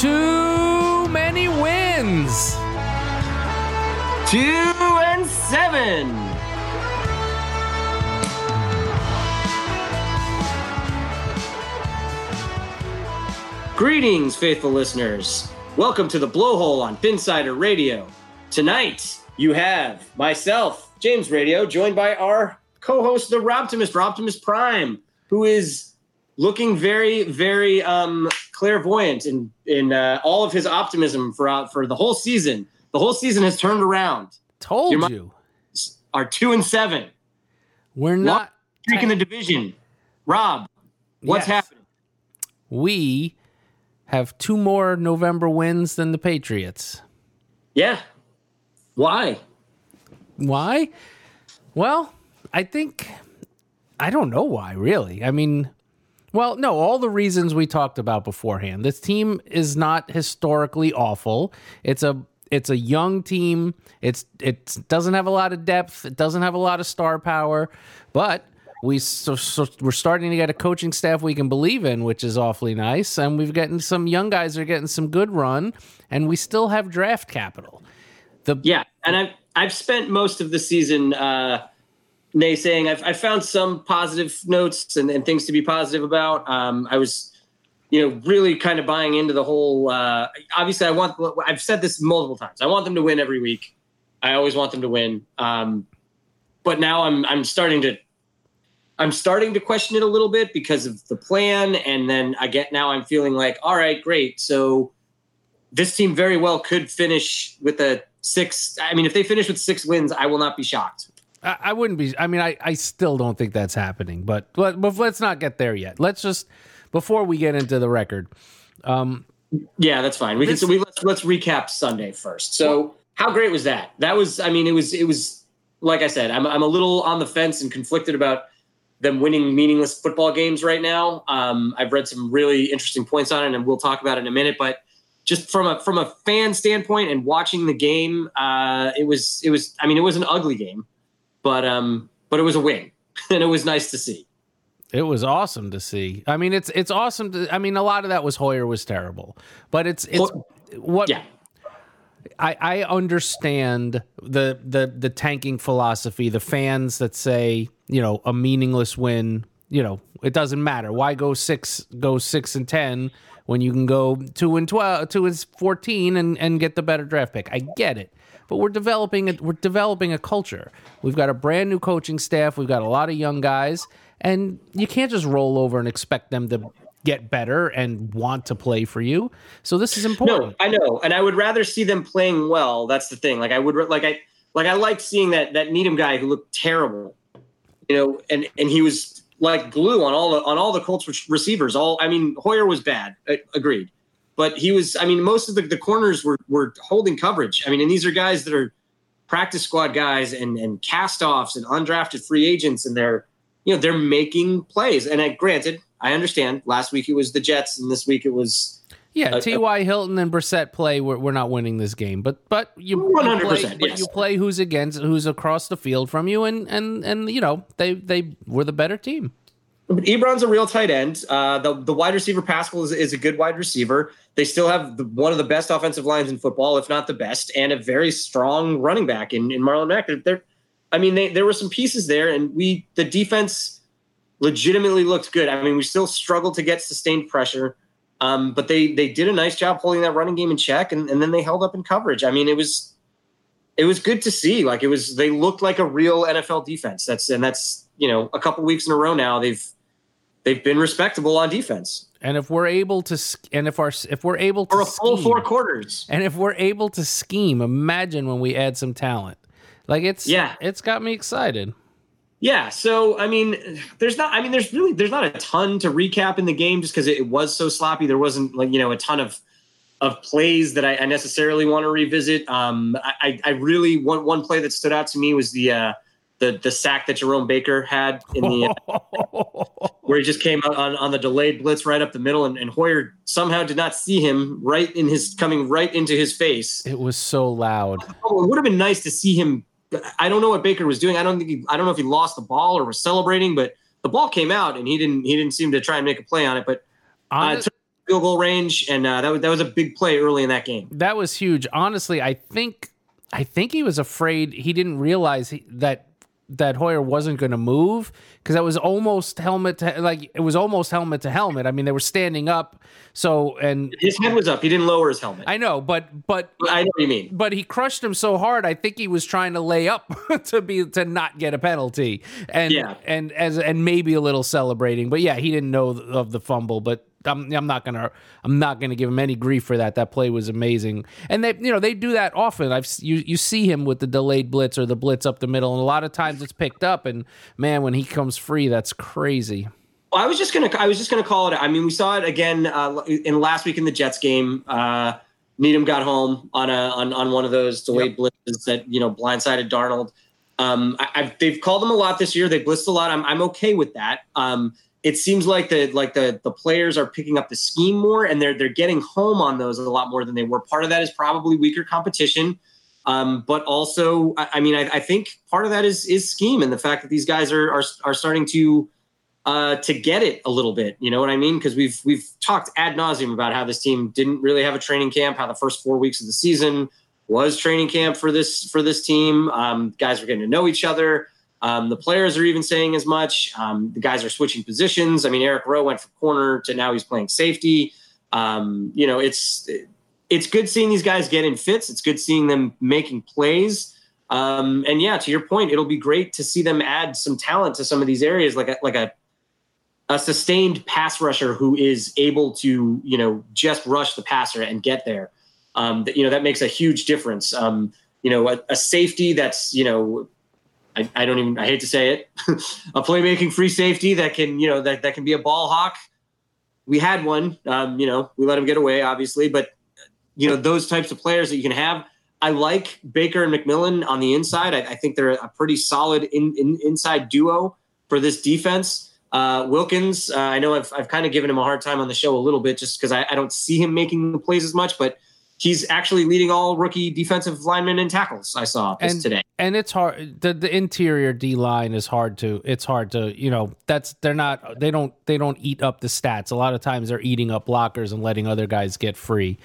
Too many wins. Two and seven. Greetings, faithful listeners. Welcome to the Blowhole on Phinsider Radio. Tonight, you have myself, James Radio, joined by our co-host, the Robtimus, Robtimus Prime, who is looking very, very um, clairvoyant in in uh, all of his optimism for uh, for the whole season. The whole season has turned around. Told Your you. Are two and seven, We're not. streak in the division. Rob, what's Yes. happening? We have two more November wins than the Patriots. Yeah, why? Why? Well, I think I don't know why really. I mean, well, no, all the reasons we talked about beforehand. This team is not historically awful. It's a it's a young team. It's it doesn't have a lot of depth. It doesn't have a lot of star power, but we so, so we're starting to get a coaching staff we can believe in, which is awfully nice. And we've gotten some young guys are getting some good run, and we still have draft capital. The Yeah, and I've I've spent most of the season uh, naysaying. I've I found some positive notes and, and things to be positive about. Um, I was, you know, really kind of buying into the whole. Uh, obviously, I want. I've said this multiple times. I want them to win every week. I always want them to win. Um, but now I'm I'm starting to. I'm starting to question it a little bit because of the plan, and then I get now I'm feeling like, all right, great. So this team very well could finish with a six. I mean, if they finish with six wins, I will not be shocked. I, I wouldn't be. I mean, I, I still don't think that's happening. But let, but let's not get there yet. Let's just before we get into the record. Um, Yeah, that's fine. We can. So we let's let's recap Sunday first. So how great was that? That was. I mean, it was. It was like I said. I'm I'm a little on the fence and conflicted about them winning meaningless football games right now. Um, I've read some really interesting points on it, and we'll talk about it in a minute. But just from a from a fan standpoint and watching the game, uh, it was it was. I mean, it was an ugly game, but um, but it was a win, and it was nice to see. it was awesome to see. I mean, it's it's awesome. To, I mean, a lot of that was Hoyer was terrible, but it's it's Ho- what Yeah. I, I understand the the the tanking philosophy. The fans that say you know a meaningless win. You know it doesn't matter. Why go six go six and ten when you can go two and twelve, two and fourteen, and and get the better draft pick? I get it, but we're developing a, we're developing a culture. We've got a brand new coaching staff. We've got a lot of young guys, and you can't just roll over and expect them to get better and want to play for you. So this is important. No, I know, and I would rather see them playing well. That's the thing. Like I would like I like I like seeing that that Needham guy who looked terrible, you know, and and he was like glue on all the on all the Colts re- receivers. All I mean, Hoyer was bad, agreed, but he was. I mean, most of the, the corners were were holding coverage. I mean, and these are guys that are practice squad guys and and cast offs and undrafted free agents, and they're you know they're making plays. And I, granted, I understand. Last week it was the Jets, and this week it was Yeah, Uh, T.Y. Hilton and Brissett play. We're, we're not winning this game, but but you, you 100%, play, but yes. you play who's against who's across the field from you, and and and you know they they were the better team. Ebron's a real tight end. Uh, the the wide receiver Pascal is, is a good wide receiver. They still have the, one of the best offensive lines in football, if not the best, and a very strong running back in, in Marlon Mack. They're, I mean, they, there were some pieces there, and we the defense legitimately looked good. I mean, we still struggled to get sustained pressure, um, but they they did a nice job holding that running game in check, and, and then they held up in coverage. I mean, it was it was good to see. Like it was, they looked like a real NFL defense. That's and that's you know a couple weeks in a row now they've they've been respectable on defense And if we're able to, and if our if we're able to for a full scheme, four quarters. and if we're able to scheme, imagine when we add some talent. Like it's Yeah. it's got me excited. Yeah, so I mean, there's not. I mean, there's really there's not a ton to recap in the game just because it, was so sloppy. There wasn't like you know a ton of of plays that I, I necessarily want to revisit. Um, I, I really one one play that stood out to me was the uh, the the sack that Jerome Baker had in the where he just came out on, on the delayed blitz right up the middle, and, and Hoyer somehow did not see him right in his coming right into his face. it was so loud. Oh, it would have been nice to see him. I don't know what Baker was doing. I don't think he, I don't know if he lost the ball or was celebrating, but the ball came out and he didn't he didn't seem to try and make a play on it. But uh, to- field goal range, and uh, that was that was a big play early in that game. That was huge. Honestly, I think I think he was afraid. He didn't realize he, that that Hoyer wasn't going to move because that was almost helmet to like it was almost helmet to helmet. I mean, they were standing up. So and his head was up. He didn't lower his helmet. I know, but but I know what you mean. But he crushed him so hard. I think he was trying to lay up to be to not get a penalty, and yeah. and as and maybe a little celebrating. But yeah, he didn't know of the fumble. But I'm, I'm not gonna I'm not gonna give him any grief for that. That play was amazing, and they you know they do that often. I've you you see him with the delayed blitz or the blitz up the middle, and a lot of times it's picked up. And man, when he comes free, that's crazy. Well, I was just gonna I was just gonna call it. I mean, we saw it again uh, in last week in the Jets game. Uh, Needham got home on a on, on one of those delayed yep. blitzes that you know blindsided Darnold. Um, I, they've called them a lot this year. They blitzed a lot. I'm I'm okay with that. Um, it seems like the like the the players are picking up the scheme more and they're they're getting home on those a lot more than they were. Part of that is probably weaker competition. Um, but also, I, I mean, I, I, think part of that is is scheme and the fact that these guys are are, are starting to uh, to get it a little bit. You know what I mean? Because we've we've talked ad nauseum about how this team didn't really have a training camp, how the first four weeks of the season was training camp for this for this team. Um, guys were getting to know each other. Um, the players are even saying as much. Um, the guys are switching positions. I mean, Eric Rowe went from corner to now he's playing safety. Um, you know, it's it's good seeing these guys get in fits. It's good seeing them making plays. Um, and yeah, to your point, it'll be great to see them add some talent to some of these areas, like a, like a a sustained pass rusher who is able to you know just rush the passer and get there. Um, that you know that makes a huge difference. Um, you know, a, a safety that's you know I, I don't even I hate to say it, a playmaking free safety that can you know that that can be a ball hawk. We had one, um, you know, we let him get away, obviously, but you know those types of players that you can have. I like Baker and McMillan on the inside. I, I think they're a pretty solid in, in, inside duo for this defense. Uh, Wilkins, uh, I know I've, I've kind of given him a hard time on the show a little bit just because I, I don't see him making the plays as much, but he's actually leading all rookie defensive linemen in tackles. I saw this and, today. And it's hard. The, the interior D line is hard to. It's hard to. You know, that's they're not. They don't. They don't eat up the stats. A lot of times they're eating up blockers and letting other guys get free.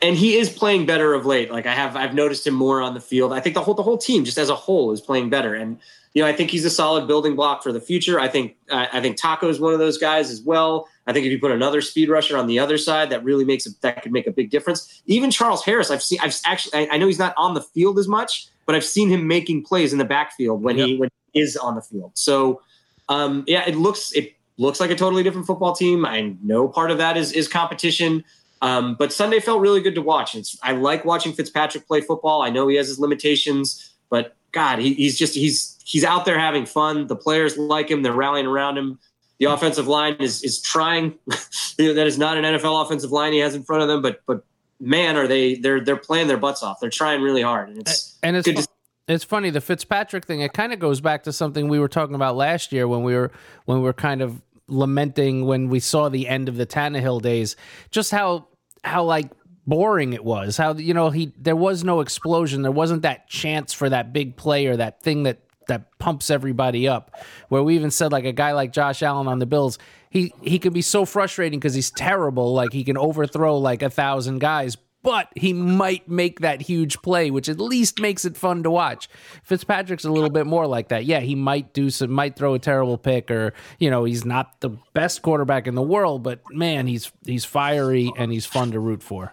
And he is playing better of late. Like I have, I've noticed him more on the field. I think the whole the whole team, just as a whole, is playing better. And you know, I think he's a solid building block for the future. I think uh, I think Taco is one of those guys as well. I think if you put another speed rusher on the other side, that really makes a, that could make a big difference. Even Charles Harris, I've seen. I've actually I, I know he's not on the field as much, but I've seen him making plays in the backfield when yep. he when he is on the field. So um, yeah, it looks it looks like a totally different football team. I know part of that is is competition. Um, but Sunday felt really good to watch. It's, I like watching Fitzpatrick play football. I know he has his limitations, but God, he, he's just he's he's out there having fun. The players like him; they're rallying around him. The offensive line is is trying. that is not an NFL offensive line he has in front of them, but but man, are they they're they're playing their butts off. They're trying really hard, and it's and it's. Fu- it's funny the Fitzpatrick thing. It kind of goes back to something we were talking about last year when we were when we were kind of lamenting when we saw the end of the Tannehill days, just how how like boring it was. How you know he there was no explosion. There wasn't that chance for that big play or that thing that that pumps everybody up. Where we even said like a guy like Josh Allen on the Bills, he he can be so frustrating because he's terrible. Like he can overthrow like a thousand guys, but he might make that huge play, which at least makes it fun to watch. Fitzpatrick's a little bit more like that. Yeah, he might do some, might throw a terrible pick, or you know, he's not the best quarterback in the world, but man, he's he's fiery and he's fun to root for.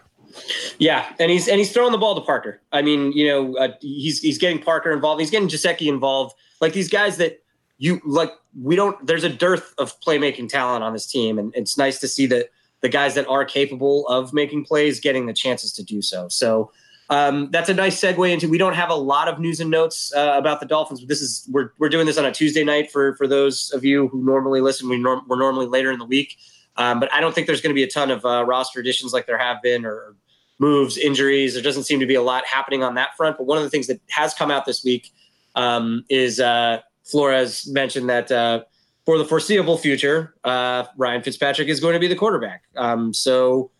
Yeah, and he's and he's throwing the ball to Parker. I mean, you know, uh, he's he's getting Parker involved. He's getting Gesicki involved. Like these guys that you like. We don't. There's a dearth of playmaking talent on this team, and it's nice to see that the guys that are capable of making plays getting the chances to do so. So um, that's a nice segue into. We don't have a lot of news and notes uh, about the Dolphins. But this is we're we're doing this on a Tuesday night for for those of you who normally listen. We norm, we're normally later in the week, um, but I don't think there's going to be a ton of uh, roster additions like there have been or moves, injuries. There doesn't seem to be a lot happening on that front. But one of the things that has come out this week um, is uh, Flores mentioned that uh, for the foreseeable future, uh, Ryan Fitzpatrick is going to be the quarterback. Um, so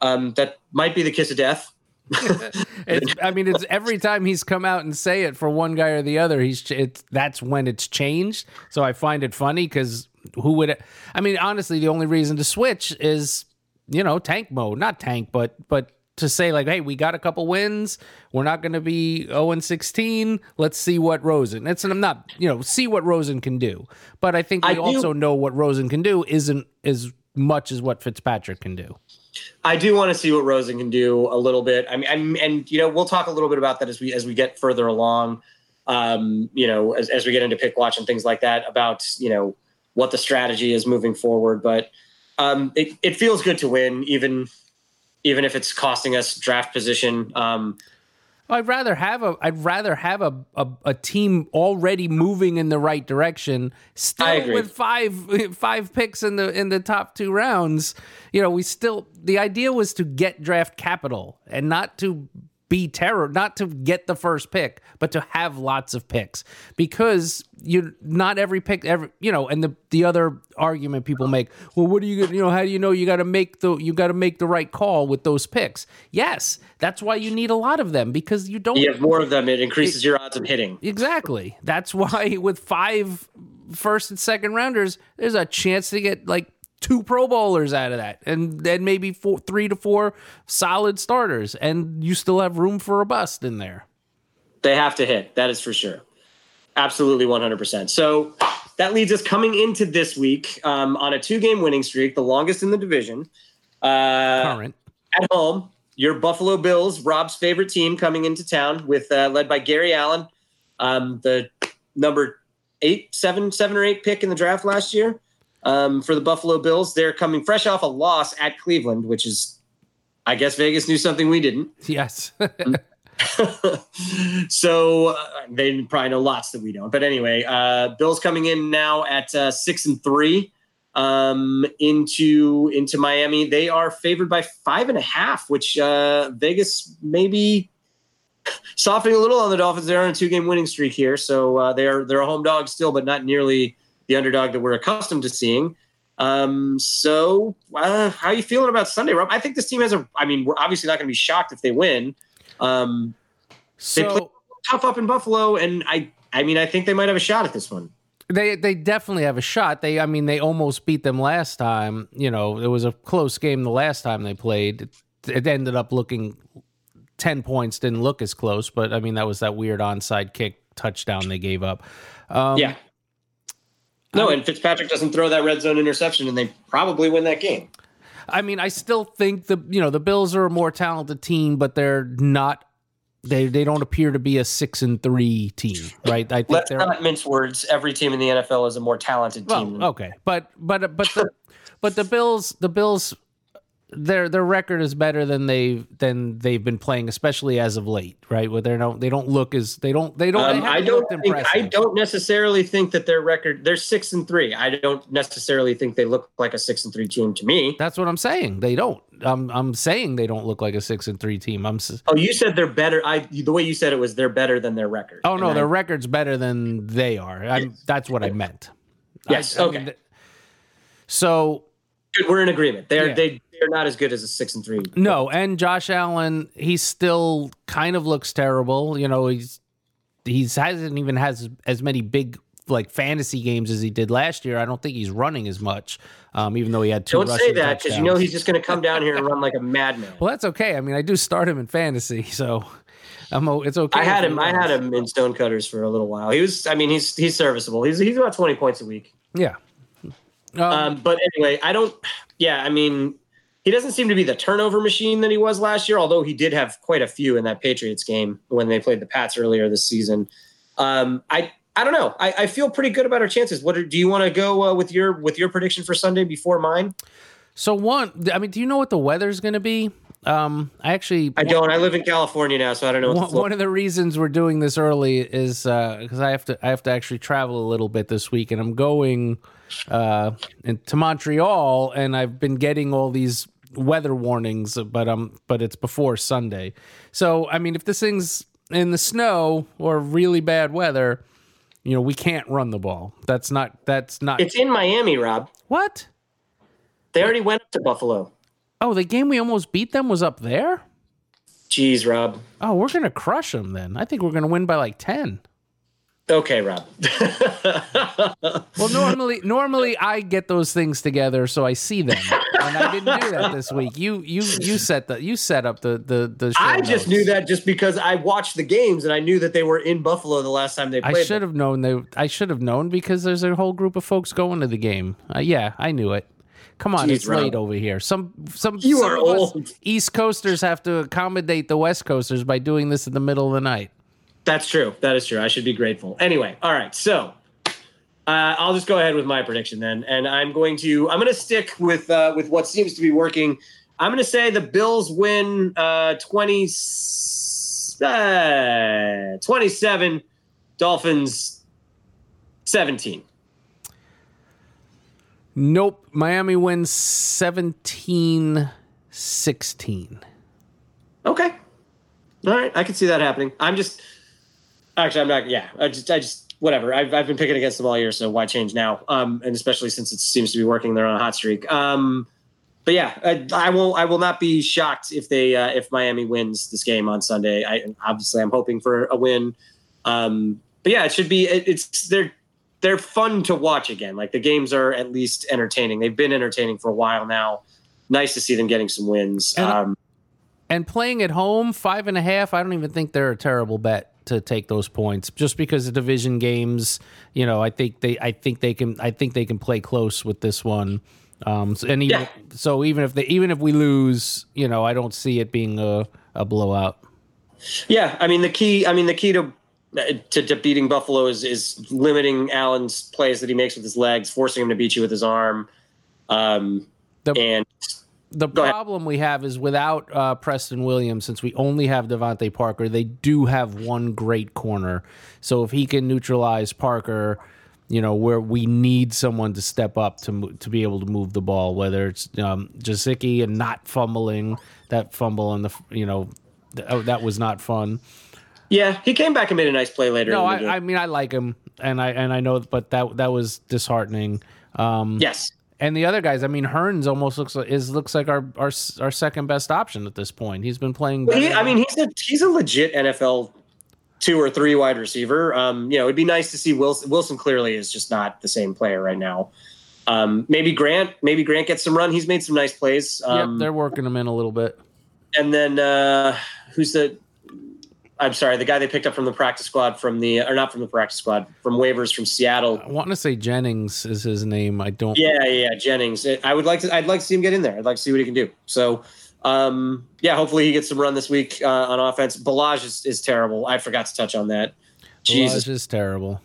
um, that might be the kiss of death. I mean, it's every time he's come out and say it for one guy or the other. He's it's that's when it's changed. So I find it funny because who would? I mean, honestly, the only reason to switch is you know, tank mode, not tank, but but to say like, hey, we got a couple wins. We're not going to be 0 and 16. Let's see what Rosen. It's and I'm not, you know, see what Rosen can do. But I think we I also know what Rosen can do isn't as much as what Fitzpatrick can do. I do want to see what Rosen can do a little bit. I mean, I'm, and you know, we'll talk a little bit about that as we as we get further along. Um, you know, as, as we get into pick watch and things like that about you know what the strategy is moving forward. But um, it it feels good to win, even even if it's costing us draft position. Um, I'd rather have a I'd rather have a, a, a team already moving in the right direction, still with five five picks in the in the top two rounds. You know, we still the idea was to get draft capital and not to be terror, not to get the first pick, but to have lots of picks because you not every pick every you know. And the the other argument people make, well, what do you you know? How do you know you got to make the you got to make the right call with those picks? Yes, that's why you need a lot of them because you don't you have more of them, it increases your odds of hitting. Exactly. That's why with five first and second rounders, there's a chance to get like two Pro Bowlers out of that, and then maybe four, three to four solid starters, and you still have room for a bust in there. They have to hit. That is for sure. Absolutely 100%. So that leads us coming into this week um, on a two game winning streak, the longest in the division. Uh, Current. at home, your Buffalo Bills, Rob's favorite team, coming into town with uh, led by Gary Allen, um, the number eight, seven, seven or eight pick in the draft last year um, for the Buffalo Bills. They're coming fresh off a loss at Cleveland, which is, I guess, Vegas knew something we didn't. Yes. so uh, they probably know lots that we don't. But anyway, uh, Bills coming in now at uh, six and three um, into into Miami. They are favored by five and a half, which uh, Vegas maybe softening a little on the Dolphins. They're on a two game winning streak here, so uh, they're they're a home dog still, but not nearly the underdog that we're accustomed to seeing. Um, so uh, how are you feeling about Sunday, Rob? I think this team has a. I mean, we're obviously not going to be shocked if they win. Um, They play- so tough up in Buffalo, and I I mean I think they might have a shot at this one. they they definitely have a shot. They I mean they almost beat them last time. You know, it was a close game the last time they played. It, it ended up looking 10 points didn't look as close, but I mean that was that weird onside kick touchdown they gave up. Um, yeah. No, and Fitzpatrick doesn't throw that red zone interception, and they probably win that game. I mean, I still think the you know the Bills are a more talented team, but they're not. They they don't appear to be a six and three team, right? I think Let's they're not mince words. Every team in the NFL is a more talented team. well, okay, but but but the but the Bills the Bills their their record is better than they than they've been playing, especially as of late, right? Where they don't they don't look as they don't they don't. Um, they I don't think I don't necessarily think that their record they're six and three. I don't necessarily think they look like a six and three team to me. That's what I'm saying. They don't. I'm I'm saying they don't look like a six and three team. I'm. Oh, you said they're better. I the way you said it was they're better than their record. Oh no, And I- their record's better than they are. I'm, that's what I meant. Yes, I- I okay. th- so we're in agreement. They're Yeah. they they're not as good as a six and three. no, and Josh Allen, he still kind of looks terrible. You know, he's he's hasn't even has as many big like fantasy games as he did last year. I don't think he's running as much, um, even though he had two. Don't say that because you know he's just going to come down here and run like a madman. Well, that's okay. I mean, I do start him in fantasy, so I'm. It's okay. I had he him. I had him in stonecutters for a little while. He was. I mean, he's he's serviceable. He's he's about twenty points a week. Yeah. Um, Um, but anyway, I don't. Yeah, I mean, he doesn't seem to be the turnover machine that he was last year. Although he did have quite a few in that Patriots game when they played the Pats earlier this season. Um, I I don't know. I, I feel pretty good about our chances. What are, do you want to go uh, with your with your prediction for Sunday before mine? so one, I mean, do you know what the weather's going to be? Um, I actually I don't. I live in California now, so I don't know. What one, one of the reasons we're doing this early is because I have to I have to actually travel a little bit this week, and I'm going uh, in, to Montreal, and I've been getting all these weather warnings, but um, but it's before Sunday, so I mean, if this thing's in the snow or really bad weather, you know, we can't run the ball. That's not that's not it's in Miami, Rob. what. They already went up to Buffalo. Oh, the game we almost beat them was up there. Jeez, Rob. Oh, we're gonna crush them then. I think we're gonna win by like ten. Okay, Rob. Well, normally, normally I get those things together, so I see them. and I didn't do that this week. You you you set the you set up the the the. I just knew that just because I watched the games and I knew that they were in Buffalo the last time they played. I should have known they. I should have known because there's a whole group of folks going to the game. Uh, yeah, I knew it. Come on, Jeez, it's late Rob. over here. Some some You some are old. East Coasters have to accommodate the West Coasters by doing this in the middle of the night. That's true. That is true. I should be grateful. Anyway, all right. So uh, I'll just go ahead with my prediction then, and I'm going to I'm going to stick with uh, with what seems to be working. I'm going to say the Bills win uh, 20, uh, 27, Dolphins 17. Nope. Miami wins 17 16. Okay. All right. I can see that happening. I'm just actually I'm not. Yeah. I just I just whatever. I've I've been picking against them all year, so why change now? Um, and especially since it seems to be working. They're on a hot streak. Um, but yeah, I, I will I will not be shocked if they uh, if Miami wins this game on Sunday. I obviously I'm hoping for a win. Um, but yeah, it should be. It, it's they're they're fun to watch again. Like the games are at least entertaining. They've been entertaining for a while now. Nice to see them getting some wins. Um, And playing at home, five and a half, I don't even think they're a terrible bet to take those points. Just because of division games, you know, I think they I think they can I think they can play close with this one. Um so, and even Yeah. so even if they even if we lose, you know, I don't see it being a, a blowout. Yeah, I mean the key. I mean the key to to, to beating Buffalo is is limiting Allen's plays that he makes with his legs, forcing him to beat you with his arm. Um, The- and The Go ahead. problem we have is without uh, Preston Williams, since we only have DeVante Parker, they do have one great corner. So if he can neutralize Parker, you know, where we need someone to step up to to be able to move the ball, whether it's um, Gesicki and not fumbling that fumble and the you know th- oh, that was not fun. yeah, he came back and made a nice play later. No, in the game. I, I mean I like him and I and I know, but that that was disheartening. Um, yes, and the other guys, I mean, Hurns almost looks like is looks like our our our second best option at this point. He's been playing. But he, I mean he's a he's a legit NFL two or three wide receiver. Um, you know, it'd be nice to see Wilson. Wilson clearly is just not the same player right now. Um, maybe Grant, maybe Grant gets some run. He's made some nice plays. yep, Um, they're working him in a little bit. and then uh, who's the? I'm sorry, the guy they picked up from the practice squad from the or not from the practice squad from waivers from Seattle. I want to say Jennings is his name. I don't. Yeah, yeah, Jennings. I would like to. I'd like to see him get in there. I'd like to see what he can do. So, um, yeah, hopefully he gets some run this week uh, on offense. Ballage is, is terrible. I forgot to touch on that. Jesus, Jesus is terrible.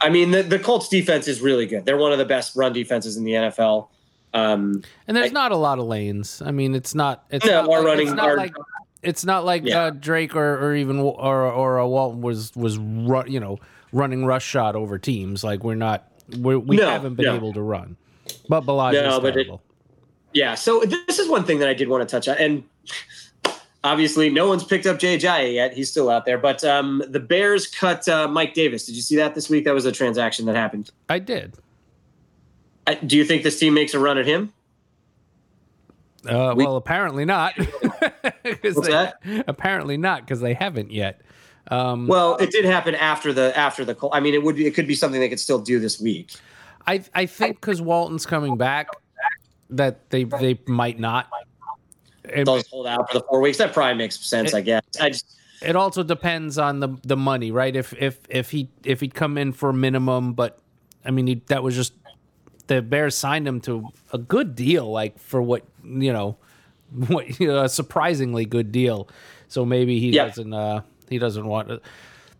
I mean the the Colts defense is really good. They're one of the best run defenses in the NFL. Um, And there's not a lot of lanes. I mean, it's not. It's No, not like, running- It's not our- like. It's not like Yeah. uh, Drake or, or even or or a Walton was was ru- you know running rush shot over teams. Like we're not. We're, we No, haven't been no. able to run. But Ballage No, is but it- Yeah, so this is one thing that I did want to touch on, and obviously no one's picked up Jay Ajayi yet. He's still out there, but um, the Bears cut uh, Mike Davis. Did you see that this week? That was a transaction that happened. I did. Uh, do you think this team makes a run at him? Uh, We- well, apparently not. What's they- that? Apparently not, because they haven't yet. Um, Well, it did happen after the after the. I mean, it would be, it could be something they could still do this week. I I think because Walton's coming back, that they they might not. It, hold out for the four weeks. That probably makes sense, I guess. I just it also depends on the the money, right? If if if he if he'd come in for minimum, but I mean he, that was just the Bears signed him to a good deal, like for what you know, what you know, a surprisingly good deal. So maybe he Yeah. doesn't uh he doesn't want. To,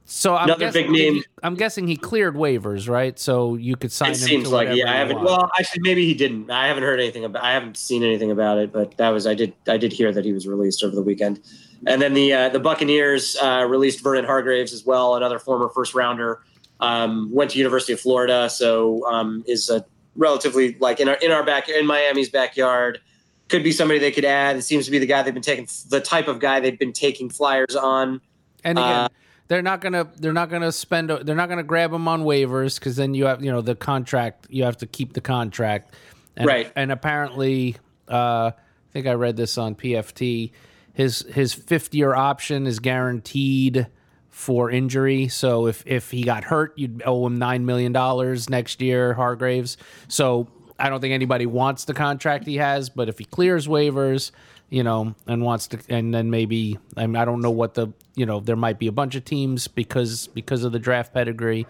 so I'm Another guessing, big name. he- I'm guessing he cleared waivers, right? So you could sign it him. seems to like yeah. I haven't. want. Well, actually, maybe he didn't. I haven't heard anything about. I haven't seen anything about it. But that was I did. I did hear that he was released over the weekend. And then the uh, the Buccaneers uh, released Vernon Hargreaves as well, another former first rounder. Um, went to University of Florida, so um, is a relatively like in our in our back in Miami's backyard. Could be somebody they could add. It seems to be the guy they've been taking the type of guy they've been taking flyers on. And again, Uh, they're not gonna they're not gonna spend they're not gonna grab him on waivers because then you have you know the contract you have to keep the contract. And, Right. And apparently, uh, I think I read this on PFT. His his fifth year option is guaranteed for injury. So if if he got hurt, you'd owe him nine million dollars next year, Hargreaves. So I don't think anybody wants the contract he has, but if he clears waivers, you know, and wants to, and then maybe I, mean, I don't know what the you know there might be a bunch of teams because because of the draft pedigree.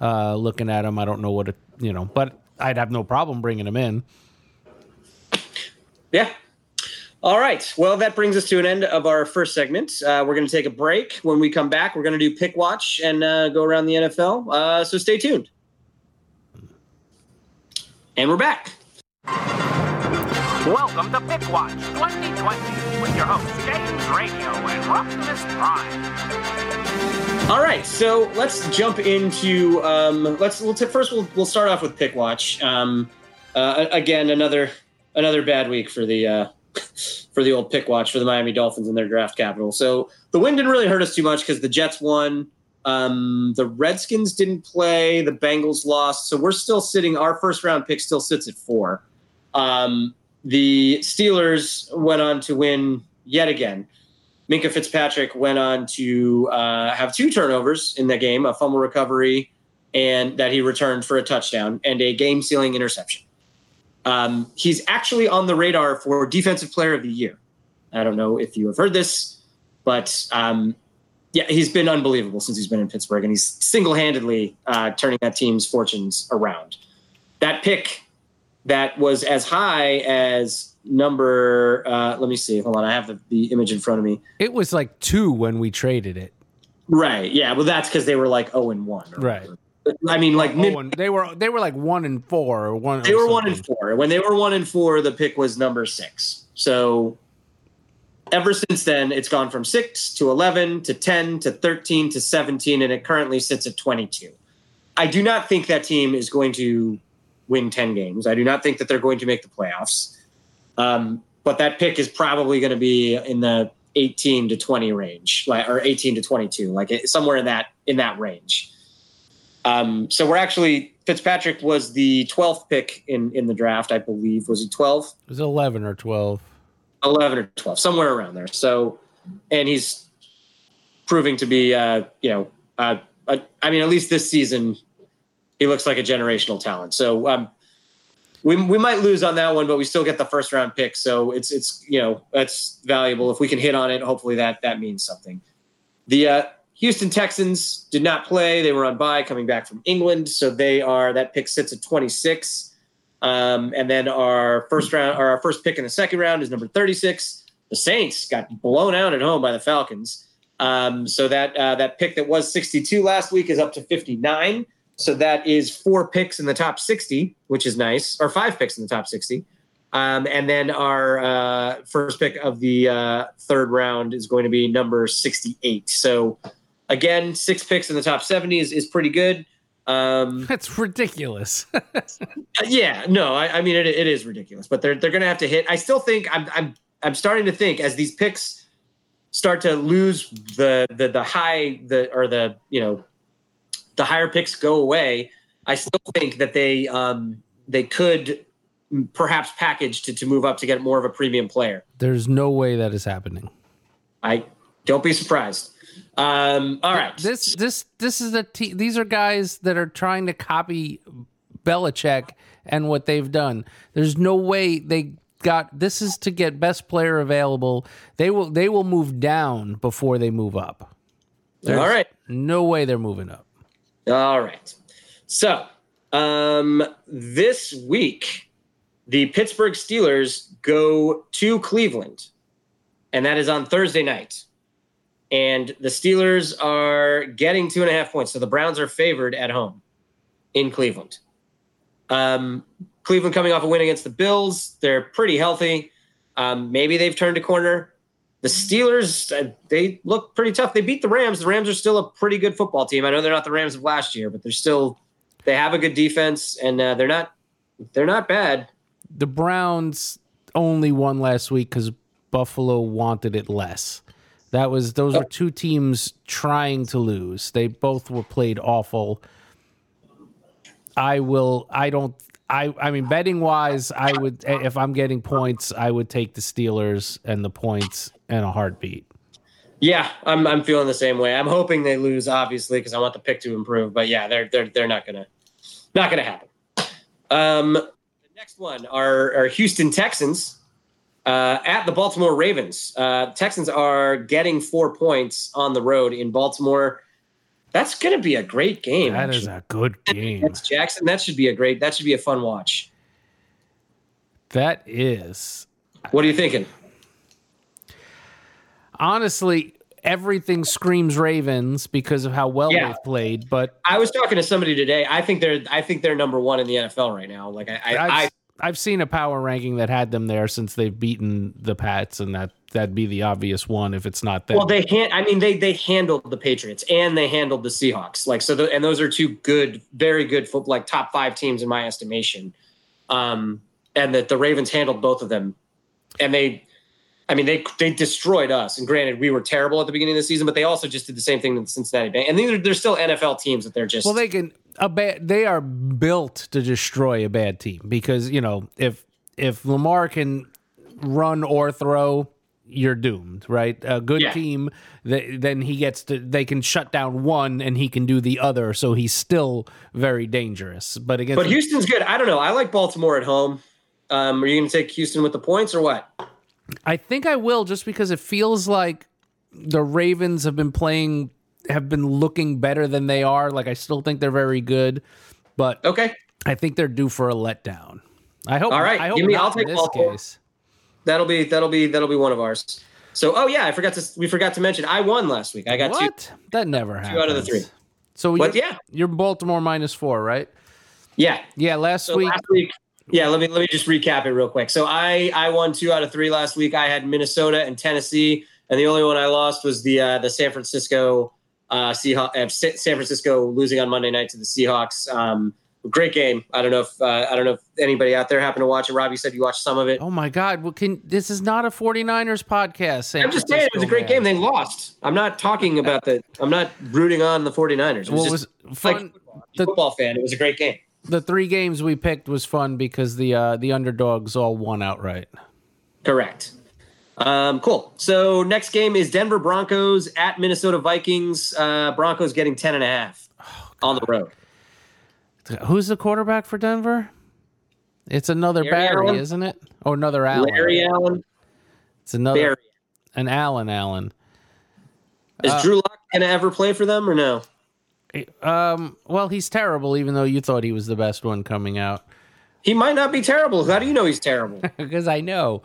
Uh, looking at him, I don't know what it, you know, but I'd have no problem bringing him in. Yeah. All right. Well, that brings us to an end of our first segment. Uh, we're going to take a break. When we come back, we're going to do pick watch and uh, go around the NFL. Uh, so stay tuned. And we're back. Welcome to Pick Watch 2020 with your host James Radio and Optimus Prime. All right, so let's jump into um, let's we'll t- first we'll we'll start off with Pick Watch. Um, uh, again, another another bad week for the uh, for the old Pick Watch for the Miami Dolphins and their draft capital. So the win didn't really hurt us too much because the Jets won. Um, the Redskins didn't play. The Bengals lost. So we're still sitting. Our first round pick still sits at four. Um, the Steelers went on to win yet again. Minkah Fitzpatrick went on to uh, have two turnovers in the game, a fumble recovery, and that he returned for a touchdown and a game sealing interception. Um, he's actually on the radar for Defensive Player of the Year. I don't know if you have heard this, but um, yeah, he's been unbelievable since he's been in Pittsburgh, and he's single handedly uh, turning that team's fortunes around. That pick that was as high as number, uh, let me see, hold on, I have the, the image in front of me. It was like two when we traded it. Right. Yeah. Well, that's because they were like 0 and 1. Right. whatever. I mean, like, mid- Oh, they were they were like one and four or one. they or were 1 and 4. When they were 1 and 4, the pick was number 6. So ever since then, it's gone from 6 to 11 to 10 to 13 to 17, and it currently sits at 22. I do not think that team is going to win 10 games. I do not think that they're going to make the playoffs. Um, but that pick is probably going to be in the 18 to 20 range, like or 18 to 22, like somewhere in that in that range. Um, so we're actually Fitzpatrick was the 12th pick in in the draft, I believe. Was he 12? It was eleven or twelve. 11 or 12, somewhere around there. So, and he's proving to be, uh, you know, uh, uh, I mean, at least this season, he looks like a generational talent. So, um, we, we might lose on that one, but we still get the first round pick. So it's, it's, you know, that's valuable. If we can hit on it, hopefully that, that means something. The, uh, Houston Texans did not play. They were on bye coming back from England. So they are, that pick sits at 26. Um, and then our first round, or our first pick in the second round is number 36. The Saints got blown out at home by the Falcons. Um, so that uh, that pick that was 62 last week is up to 59. So that is four picks in the top 60, which is nice, or five picks in the top 60. Um, and then our uh, first pick of the uh, third round is going to be number 68. So again, six picks in the top 70 is, is pretty good. Um, That's ridiculous. yeah, no, I, I mean it, it is ridiculous, but they're they're going to have to hit. I still think I'm I'm I'm starting to think as these picks start to lose the the the high the or the you know the higher picks go away. I still think that they um they could perhaps package to to move up to get more of a premium player. There's no way that is happening. I don't be surprised. Um, all right, This this this is a te- these are guys that are trying to copy Belichick and what they've done. There's no way they got this is to get best player available. They will they will move down before they move up. all right. No way they're moving up. All right. So, um, this week, the Pittsburgh Steelers go to Cleveland, and that is on Thursday night. And the Steelers are getting two and a half points. So the Browns are favored at home in Cleveland. Um, Cleveland coming off a win against the Bills. They're pretty healthy. Um, maybe they've turned a corner. The Steelers, uh, they look pretty tough. They beat the Rams. The Rams are still a pretty good football team. I know they're not the Rams of last year, but they're still they have a good defense and uh, they're not they're not bad. The Browns only won last week because Buffalo wanted it less. That was those were two teams trying to lose. They both were played awful. I will. I don't. I. I mean, betting wise, I would. If I'm getting points, I would take the Steelers and the points and a heartbeat. Yeah, I'm I'm feeling the same way. I'm hoping they lose, obviously, because I want the pick to improve. But yeah, they're they're they're not gonna not gonna happen. Um, the Next one are, are Houston Texans uh, at the Baltimore Ravens. Uh, Texans are getting four points on the road in Baltimore. That's going to be a great game. That is actually. a good game. That's Jackson. That should be a great. That should be a fun watch. That is What are you thinking? honestly everything screams Ravens because of how well Yeah. they've played. But I was talking to somebody today. I think they're. I think they're number one in the NFL right now. Like I, I, I I've seen a power ranking that had them there since they've beaten the Pats, and that that'd be the obvious one if it's not them. Well, they han- I mean, they they handled the Patriots and they handled the Seahawks. Like so, the, and those are two good, very good, foot, like top five teams in my estimation. Um, and that the Ravens handled both of them, and they, I mean, they they destroyed us. And granted, we were terrible at the beginning of the season, but they also just did the same thing to the Cincinnati Bengals. And these are, they're still NFL teams that they're just. Well, they can a bad. They are built to destroy a bad team because you know if if Lamar can run or throw, you're doomed, right? A good Yeah. team, th- then he gets to. They can shut down one and he can do the other, so he's still very dangerous. But against but Houston's good. I don't know. I like Baltimore at home. Um, are you going to take Houston with the points or what? I think I will just because it feels like the Ravens have been playing have been looking better than they are. Like I still think they're very good, but Okay. I think they're due for a letdown. I hope. All right, I hope give me- I'll take this Baltimore. case. That'll be that'll be that'll be one of ours. So, oh yeah, I forgot to we forgot to mention I won last week. I got two. That never happens. out of the three. So But you're, yeah, you're Baltimore minus four, right? yeah. Yeah. Last So week, last week, yeah. Let me let me just recap it real quick. So I I won two out of three last week. I had Minnesota and Tennessee, and the only one I lost was the uh, the San Francisco uh, Seahawks. Uh, San Francisco losing on Monday night to the Seahawks. Um, great game. I don't know if uh, I don't know if anybody out there happened to watch it. Rob, you said you watched some of it. oh my God! Well, can this is not a 49ers podcast? San I'm just saying it was a great man. game. They lost. I'm not talking about the. I'm not rooting on the 49ers. It was Well, it just was like fun. a football fan. It was a great game. the three games we picked was fun because the uh, the underdogs all won outright. Correct. Um, cool. So next game is Denver Broncos at Minnesota Vikings. Uh, Broncos getting 10 and a half on the road. Who's the quarterback for Denver? It's another Larry Barry, Allen? isn't it? Oh, another Allen. Larry Allen, It's another Barry. an Allen Allen. Is Uh, Drew Lock going to ever play for them or no? Um, well, he's terrible, even though you thought he was the best one coming out. He might not be terrible. How do you know he's terrible? Because I know.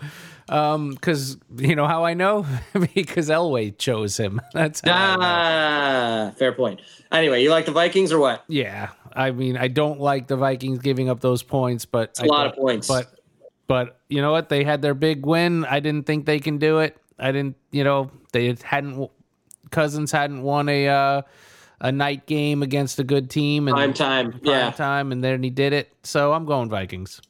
Um, because you know how I know? because Elway chose him. That's how ah, fair point. Anyway, you like the Vikings or what? Yeah, I mean, I don't like the Vikings giving up those points, but a lot of points. But but you know what? They had their big win. I didn't think they can do it. I didn't. You know, they hadn't. Cousins hadn't won a uh, a night game against a good team and Prime time. prime Yeah. time, and then he did it. So I'm going Vikings.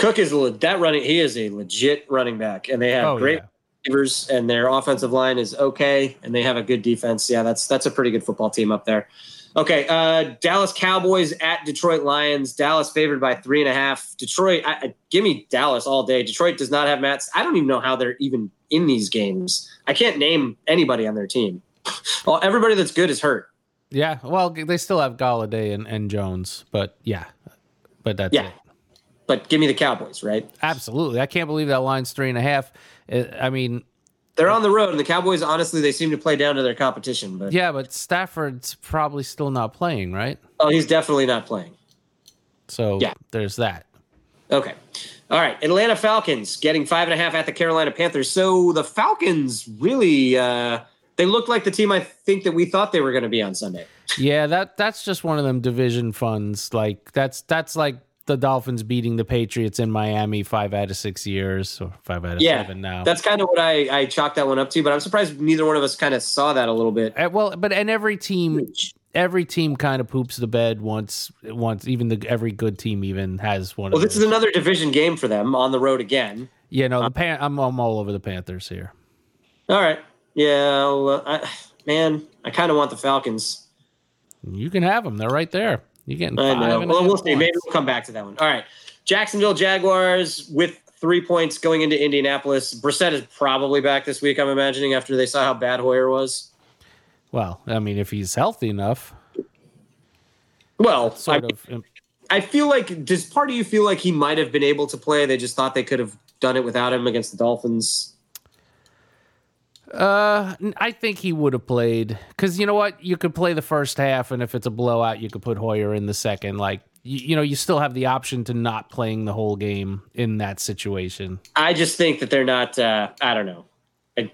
Cook is a, that running. He is a legit running back, and they have Oh, great yeah. receivers, and their offensive line is okay, and they have a good defense. Yeah, that's that's a pretty good football team up there. Okay, uh, Dallas Cowboys at Detroit Lions. Dallas favored by three and a half. Detroit, I, I, give me Dallas all day. Detroit does not have Matt. I don't even know how they're even in these games. I can't name anybody on their team. Well, everybody that's good is hurt. Yeah, well, they still have Golladay and, and Jones, but yeah, but that's Yeah. it. But give me the Cowboys, right? Absolutely, I can't believe that line's three and a half. Uh, I mean, They're on the road, and the Cowboys, honestly, they seem to play down to their competition. But yeah, but Stafford's probably still not playing, right? oh, he's definitely not playing. So Yeah. there's that. Okay. All right. Atlanta Falcons getting five and a half at the Carolina Panthers. So the Falcons really uh they look like the team I think that we thought they were going to be on Sunday. Yeah, that that's just one of them division funds. Like that's that's like the Dolphins beating the Patriots in Miami five out of six years or five out of Yeah. seven now. That's kind of what I I chalked that one up to, but I'm surprised neither one of us kind of saw that a little bit. Uh, well, but and every team every team kind of poops the bed once once even the every good team even has one. Well, of this is another division game for them on the road again. you know the pan- I'm I'm all over the Panthers here. All right. Yeah, well, I, man, I kind of want the Falcons. You can have them; they're right there. You're getting I know. Well, we'll see. Maybe we'll come back to that one. All right. Jacksonville Jaguars with three points going into Indianapolis. Brissett is probably back this week, I'm imagining, after they saw how bad Hoyer was. Well, I mean, if he's healthy enough, Well, I, sort of. um, I feel like does part of you feel like he might have been able to play? They just thought they could have done it without him against the Dolphins. Uh, I think he would have played because you know what, you could play the first half, and if it's a blowout, you could put Hoyer in the second. Like you, you know, you still have the option to not playing the whole game in that situation. I just think that they're not. Uh, I don't know. I,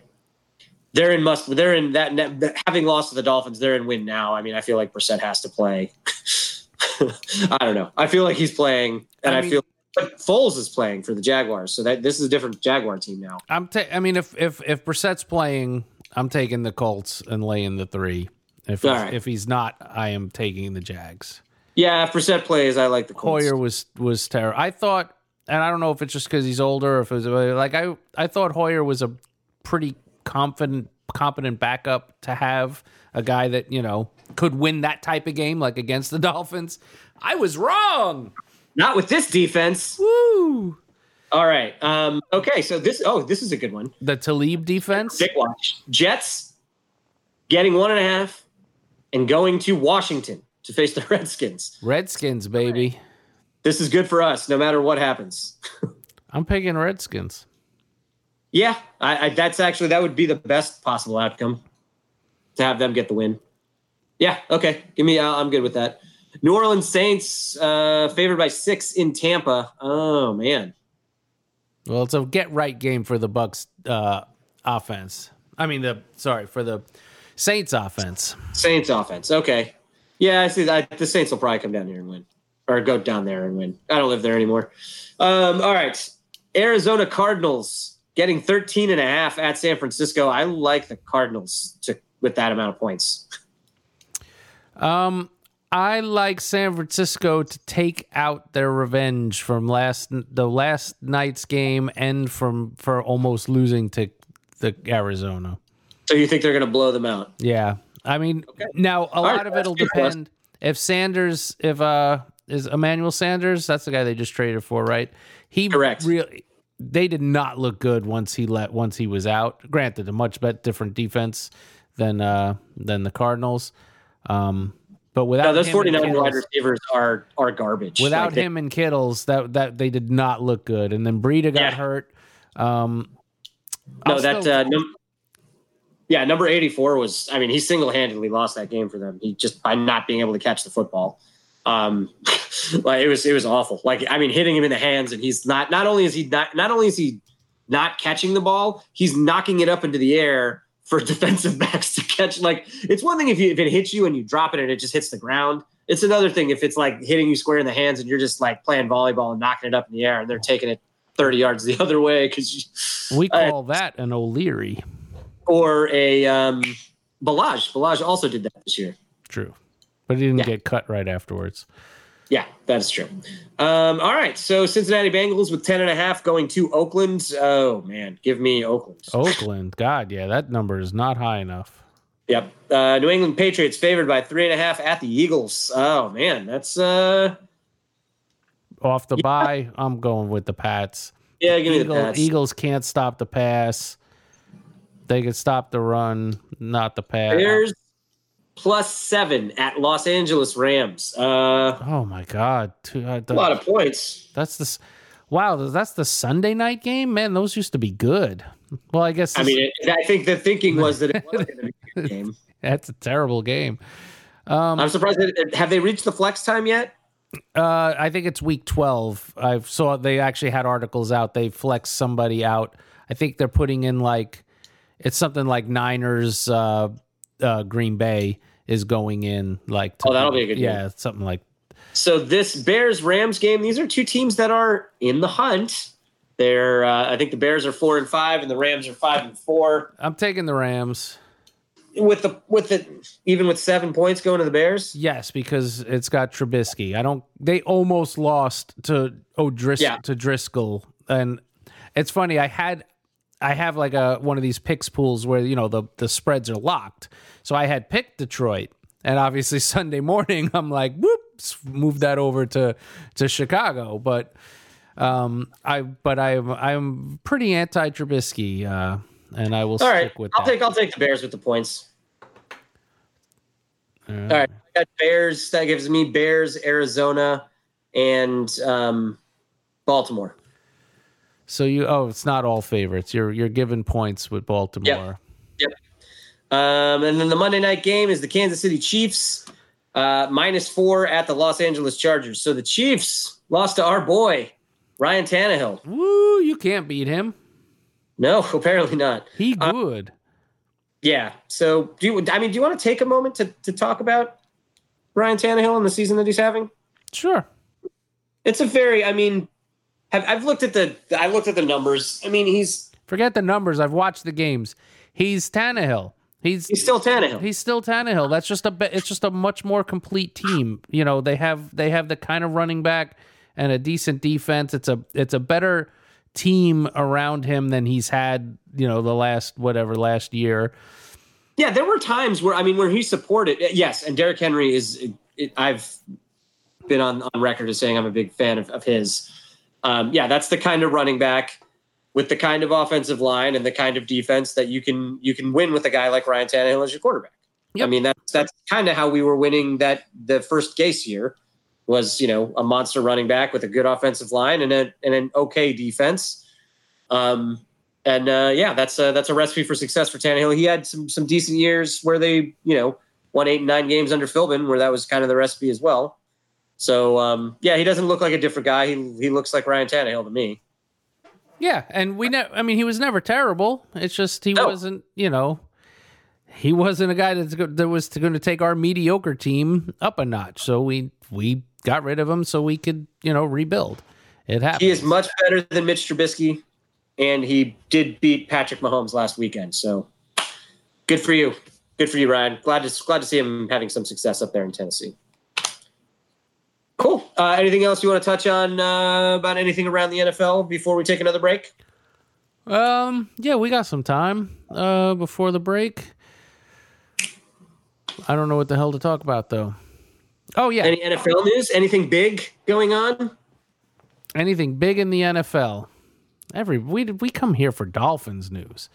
they're in must. They're in that, that. Having lost to the Dolphins, they're in win now. I mean, I feel like Brissett has to play. I don't know. I feel like he's playing, and I, I mean, mean, feel but Foles is playing for the Jaguars, so that this is a different Jaguar team now. I'm. Ta- I mean, if if if Brissett's playing, I'm taking the Colts and laying the three. If he's, right. if he's not, I am taking the Jags. Yeah, if Brissett plays, I like the Colts. Hoyer was was terrible. I thought, and I don't know if it's just because he's older, or if it was like I I thought Hoyer was a pretty confident competent backup to have a guy that you know could win that type of game like against the Dolphins. I was wrong. Not with this defense. Woo! All right. Um, okay, so this. Oh, this is a good one. The Talib defense. Big watch. Jets getting one and a half and going to Washington to face the Redskins. Redskins, baby. This is good for us, no matter what happens. I'm picking Redskins. Yeah, I, I, that's actually that would be the best possible outcome to have them get the win. Yeah, okay, give me. Uh, I'm good with that. New Orleans Saints uh, favored by six in Tampa. Oh man, Well, it's a get right game for the Bucks uh, offense. I mean the sorry for the Saints offense. Saints offense. Okay, yeah, I see that. The Saints will probably come down here and win, or go down there and win. I don't live there anymore. Um, all right, Arizona Cardinals getting 13 and a half at San Francisco. I like the Cardinals to with that amount of points. Um, I like San Francisco to take out their revenge from last the last night's game and from for almost losing to the Arizona. So you think they're going to blow them out? Yeah, I mean now a right, lot of it'll that's good for us. depend if Sanders if uh is Emmanuel Sanders that's the guy they just traded for right? He Correct. Really, they did not look good once he let once he was out. Granted, a much better different defense than uh than the Cardinals. Um, but without No, those him and 49 wide receivers are are garbage. without Like, they- him and Kittles, that that they did not look good. And then Breida got Yeah. hurt. Um, no, I'll that still- uh, num- yeah, number 84 was. I mean, he single handedly lost that game for them. He just by not being able to catch the football. Um, like it was it was awful. Like I mean, hitting him in the hands, and he's not. Not only is he not. Not only is he not catching the ball, he's knocking it up into the air for defensive backs to catch. Like it's one thing if you if it hits you and you drop it and it just hits the ground. It's another thing if it's like hitting you square in the hands and you're just like playing volleyball and knocking it up in the air and they're taking it 30 yards the other way because we Uh, call that an O'Leary. or a um, Ballage. Ballage also did that this year. True, but he didn't Yeah. get cut right afterwards. Yeah, that's true. Um, all right. So Cincinnati Bengals with 10 and a half going to Oakland. Oh, man. Give me Oakland. Oakland, God, yeah, that number is not high enough. Yep. Uh, New England Patriots favored by three and a half at the Eagles. Oh, man. That's, uh, Off the bye, I'm going with the Pats. yeah, give me the Eagle- Pats. Eagles can't stop the pass. They can stop the run, not the pass. Bears plus seven at Los Angeles Rams. Uh, Oh my God, Two- uh, a lot of points. That's this. wow. That's the Sunday night game, man. Those used to be good. Well, I guess I mean, it, I think the thinking was that it was going to be a good game. that's a terrible game. Um, I'm surprised. That, have they reached the flex time yet? uh, I think it's week twelve. I saw they actually had articles out. They flexed somebody out. I think they're putting in like it's something like Niners, uh, uh, Green Bay is going in like. to- Oh, that'll be a good yeah, something like So this Bears Rams game, these are two teams that are in the hunt. They're uh, I think the Bears are four and five, and the Rams are five and four. I'm taking the Rams. With the with the even with seven points going to the Bears. Yes, because it's got Trubisky. I don't. They almost lost to O'Dris Yeah. to Driskel, and it's funny. I had, I have like a one of these picks pools where you know the the spreads are locked. So I had picked Detroit, and obviously Sunday morning I'm like, whoops, move that over to to Chicago. But um, I but I'm I'm pretty anti Trubisky, uh, and I will All stick right, with I'll that. take I'll take the Bears with the points. Uh, All right, I got Bears. That gives me Bears, Arizona, and um, Baltimore. So you oh, it's not all favorites. You're you're given points with Baltimore. Yep. Um, and then the Monday night game is the Kansas City Chiefs uh, minus four at the Los Angeles Chargers. So the Chiefs lost to our boy Ryan Tannehill. Woo! You can't beat him. No, apparently not. He good. Yeah. So do you? I mean, do you want to take a moment to to talk about Ryan Tannehill and the season that he's having? sure. It's a very. I mean, have, I've looked at the. I looked at the numbers. I mean, he's Forget the numbers. I've watched the games. He's Tannehill. He's he's still Tannehill. he's still Tannehill. That's just a it's just a much more complete team. You know, they have they have the kind of running back and a decent defense. It's a it's a better team around him than he's had, you know, the last whatever last year. Yeah, there were times where I mean, where he supported. Eh, yes, and Derrick Henry is. It, I've been on on record as saying I'm a big fan of, of his. Um, yeah, that's the kind of running back with the kind of offensive line and the kind of defense that you can you can win with a guy like Ryan Tannehill as your quarterback. I mean, that's that's kind of how we were winning that the first Gase year was you know a monster running back with a good offensive line and a and an okay defense. Um, and uh, yeah, that's a, that's a recipe for success for Tannehill. He had some some decent years where they you know won eight and nine games under Philbin, where that was kind of the recipe as well. So um, yeah, he doesn't look like a different guy. He he looks like Ryan Tannehill to me. Yeah, and we ne- I mean, he was never terrible. It's just he No. wasn't, you know, he wasn't a guy that's go- that was going to take our mediocre team up a notch. So we we got rid of him so we could, you know, rebuild. It happened. He is much better than Mitch Trubisky, and he did beat Patrick Mahomes last weekend. So good for you, good for you, Ryan. Glad to glad to see him having some success up there in Tennessee. Cool. Uh, anything else you want to touch on uh, about anything around the NFL before we take another break? Um, yeah, we got some time uh before the break. I don't know what the hell to talk about though. Oh yeah, Any NFL news? Anything big going on? anything big in the NFL? Every we we come here for Dolphins news.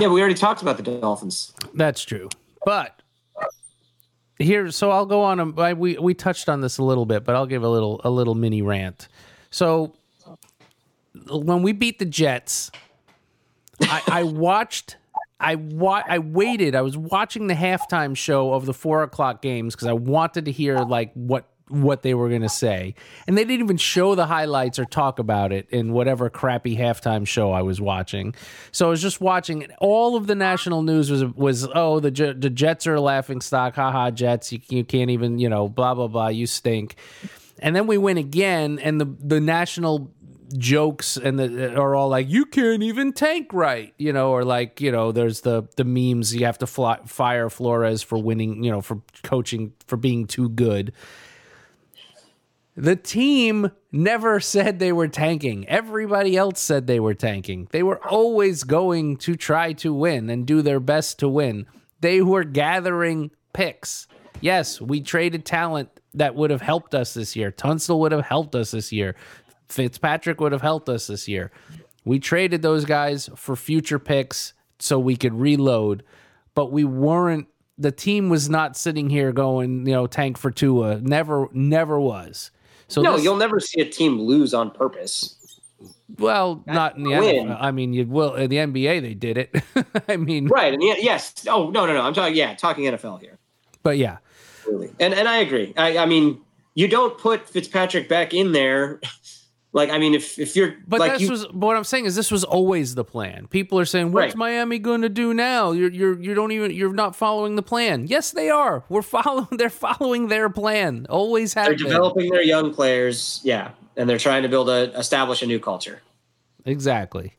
Yeah, we already talked about the Dolphins. That's true. But here, so I'll go on. A, I, we we touched on this a little bit, but I'll give a little a little mini rant. So when we beat the Jets, I, I watched. I wa- I waited. I was watching the halftime show of the four o'clock games because I wanted to hear like what what they were going to say, and they didn't even show the highlights or talk about it in whatever crappy halftime show I was watching. So I was just watching. All of the national news was was oh the the Jets are a laughing stock, haha Jets. You you can't even you know blah blah blah. You stink. And then we win again, and the the national jokes and the are all like you can't even tank right you know or like you know there's the the memes you have to fly, fire Flores for winning you know for coaching for being too good the team never said they were tanking everybody else said they were tanking they were always going to try to win and do their best to win they were gathering picks yes we traded talent that would have helped us this year Tunsil would have helped us this year Fitzpatrick would have helped us this year. We traded those guys for future picks so we could reload, but we weren't. The team was not sitting here going, you know, tank for Tua. Never, never was. So No, this- you'll never see a team lose on purpose. well, not in the win. NFL. I mean, you will in the NBA. They did it. I mean, Right. And yes. Oh, no, no, no. I'm talking, yeah, talking NFL here. but yeah, Really. And and I agree. I, I mean, you don't put Fitzpatrick back in there. Like, I mean, if if you're But like this you, was but what I'm saying is this was always the plan. People are saying, "What's Right. Miami going to do now?" You're you're you don't even you're not following the plan. Yes, they are. We're following. They're following their plan. Always have they're been. developing their young players, yeah, and they're trying to build a establish a new culture. Exactly.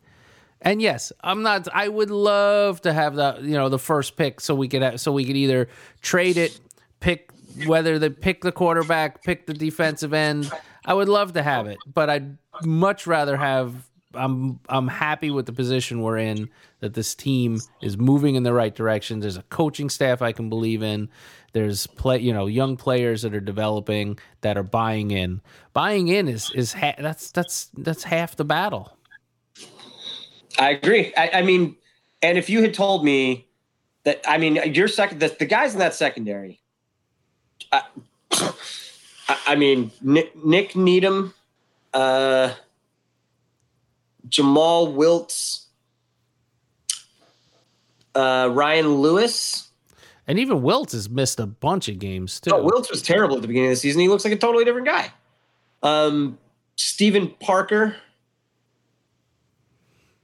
And yes, I'm not. I would love to have that. You know, the first pick, so we could have, so we could either trade it, pick whether they pick the quarterback, pick the defensive end. I would love to have oh. it, but I'd much rather have. I'm I'm happy with the position we're in. That this team is moving in the right direction. There's a coaching staff I can believe in. There's play, you know, young players that are developing that are buying in. Buying in is is ha- that's that's that's half the battle. I agree. I, I mean, and if you had told me that, I mean, your second, the, the guys in that secondary, I, I, mean, Nick, Nik Needham, uh, Jomal Wiltz, uh, Ryan Lewis. And even Wilt has missed a bunch of games too. Oh, Wiltz was terrible at the beginning of the season. He looks like a totally different guy. Um, Steven Parker.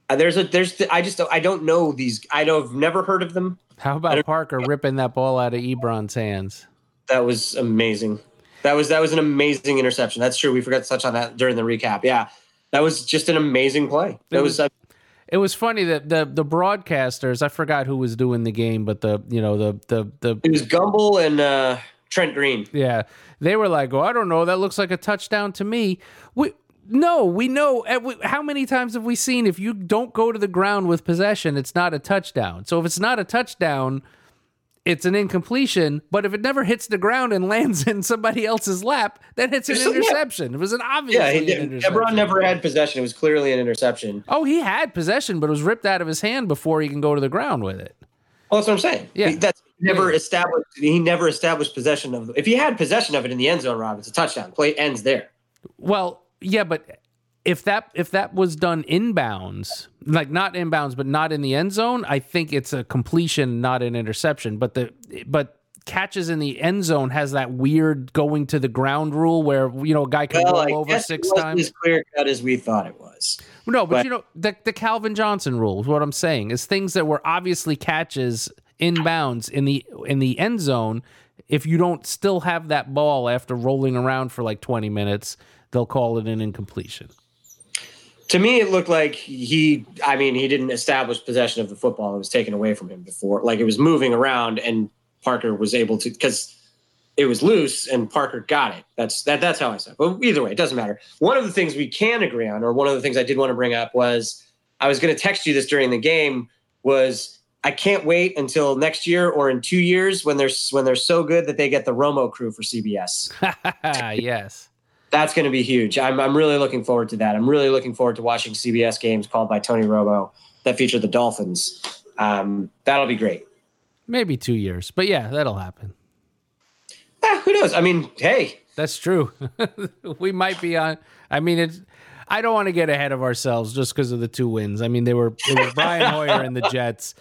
Uh, there's a there's I just I don't know these. I don't have never heard of them. How about Parker ripping that ball out of Ebron's hands? That was amazing. That was that was an amazing interception. That's true. We forgot to touch on that during the recap. Yeah, that was just an amazing play. That It was, was- uh, It was funny that the the broadcasters, I forgot who was doing the game, but the you know the the the it was Gumbel and uh, Trent Green. yeah, they were like, "Oh, I don't know, that looks like a touchdown to me." We no, we know uh, how many times have we seen if you don't go to the ground with possession, it's not a touchdown. So if it's not a touchdown, it's an incompletion. But if it never hits the ground and lands in somebody else's lap, then it's an So, yeah. interception. It was an obvious. Yeah, he did. interception. Ebron never had possession. It was clearly an interception. Oh, he had possession, but it was ripped out of his hand before he can go to the ground with it. Well, that's what I'm saying. Yeah. That's never Yeah. established. He never established possession of. If he had possession of it in the end zone, Rob, it's a touchdown. Play ends there. Well, yeah, but if that if that was done inbounds, like not inbounds, but not in the end zone, I think it's a completion, not an interception. But the but catches in the end zone has that weird going to the ground rule where you know a guy can Well, roll I over guess six times. as clear cut as we thought it was. No, but, but- you know the the Calvin Johnson rule is what I'm saying is things that were obviously catches inbounds in the in the end zone. If you don't still have that ball after rolling around for like 20 minutes, they'll call it an incompletion. To me, it looked like he. I mean, he didn't establish possession of the football. It was taken away from him before. Like it was moving around, and Parker was able to because it was loose, and Parker got it. That's that. That's how I said. it. But either way, it doesn't matter. One of the things we can agree on, or one of the things I did want to bring up was I was going to text you this during the game was I can't wait until next year or in two years when they're when they're so good that they get the Romo crew for CBS. yes. That's going to be huge. I'm, I'm really looking forward to that. I'm really looking forward to watching CBS games called by Tony Romo that feature the Dolphins. Um, that'll be great. Maybe two years, but yeah, that'll happen. Eh, who knows? I mean, hey, That's true. we might be on. I mean, it's. I don't want to get ahead of ourselves just because of the two wins. I mean, they were it was Brian Hoyer and the Jets.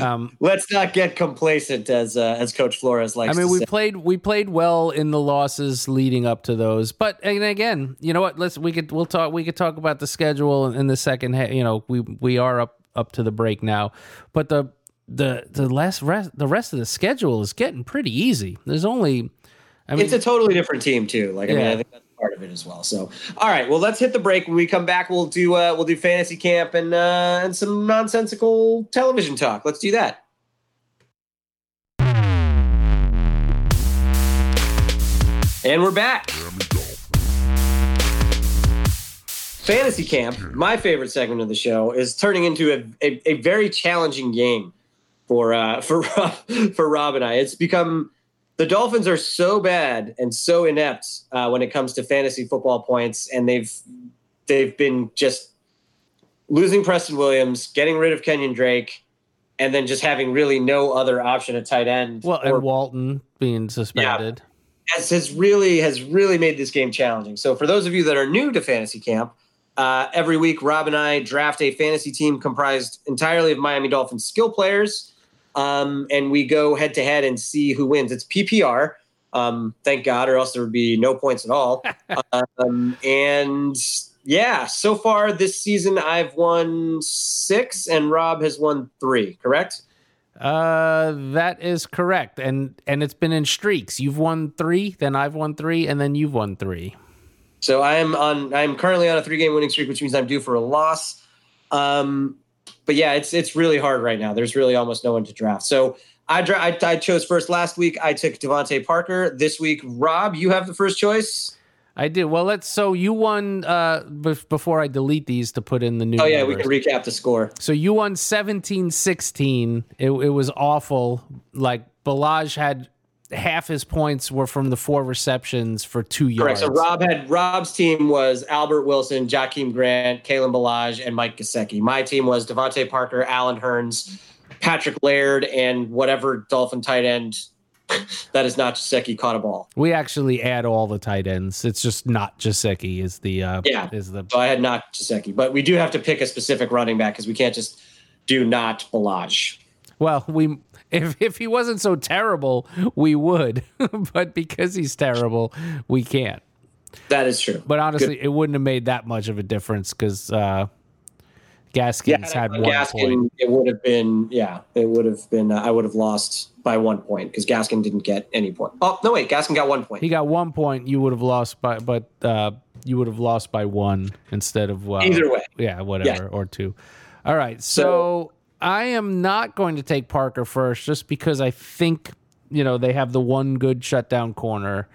Um, let's not get complacent as uh, as Coach Flores likes. I mean, to we say. played we played well in the losses leading up to those. But and again, you know what? Let's we could we'll talk we could talk about the schedule in the second. You know, we we are up up to the break now, but the the the last rest the rest of the schedule is getting pretty easy. There's only. I mean, it's a totally different team too. Like I mean, Yeah. I think that's part of it as well. So, all right, well, let's hit the break. When we come back, we'll do uh, we'll do fantasy camp and uh, and some nonsensical television talk. Let's do that. And we're back. Fantasy Camp, my favorite segment of the show, is turning into a, a, a very challenging game for uh, for for Rob and I. It's become the Dolphins are so bad and so inept uh, when it comes to fantasy football points, and they've they've been just losing Preston Williams, getting rid of Kenyan Drake, and then just having really no other option at tight end. well, or- and Walton being suspended. has, has really has really made this game challenging. So for those of you that are new to fantasy camp, uh, every week Rob and I draft a fantasy team comprised entirely of Miami Dolphins skill players, um, and we go head to head and see who wins. It's PPR, um, thank God, or else there would be no points at all. um, and yeah, so far this season I've won six, and Rob has won three. Correct? Uh, that is correct, and and it's been in streaks. You've won three, then I've won three, and then you've won three. So I am on. I'm currently on a three game winning streak, which means I'm due for a loss. Um, but yeah, it's it's really hard right now. There's really almost no one to draft. So I, dra- I I chose first last week. I took DeVante Parker this week. Rob, you have the first choice. I did well. Let's. So you won. Uh, bef- before I delete these to put in the new. Oh yeah, we can recap the score. So you won 17-16. It, it was awful. Like Ballage had half his points were from the four receptions for two Correct. So Rob had Rob's team was Albert Wilson, Jakeem Grant, Kalen Ballage, and Mike Gesicki. My team was DeVante Parker, Allen Hurns, Patrick Laird, and whatever Dolphin tight end that is not Gesicki caught a ball. We actually add all the tight ends. It's just not Gesicki is the uh, Yeah. is the So I had not Gesicki, but we do have to pick a specific running back because we can't just do not Ballage. well we if if he wasn't so terrible we would, but because he's terrible we can't. That is true. But honestly, it wouldn't have made that much of a difference because uh, Gaskins had one Gaskin, point. it would have been, yeah, it would have been, uh, I would have lost by one point because Gaskin didn't get any point. Oh, no, wait, Gaskin got one point. He got one point. You would have lost by, but uh, you would have lost by one instead of uh, Either way. Yeah, whatever, or two. All right. So, I am not going to take Parker first just because I think, you know, they have the one good shutdown corner,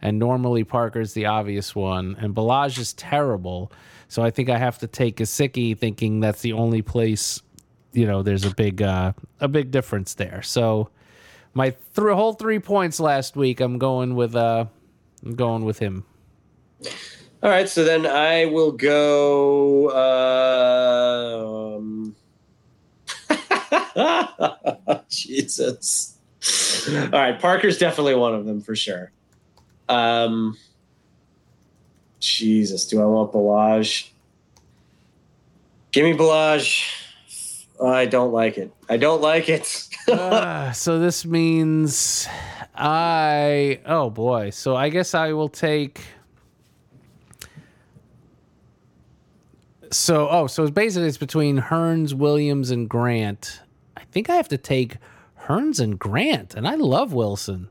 and normally Parker's the obvious one, and Ballage is terrible. So I think I have to take Gesicki, thinking that's the only place, you know, there's a big uh, a big difference there. So my th- whole three points last week, I'm going with uh, I'm going with him. All right, so then I will go. Um... Jesus. All right, Parker's definitely one of them for sure. Um, Jesus, do I want Ballage? Give me Ballage. I don't like it. I don't like it. uh, so this means I oh boy. So I guess I will take. So oh, so it's basically it's between Hurns, Williams, and Grant. I think I have to take Hurns and Grant, and I love Wilson.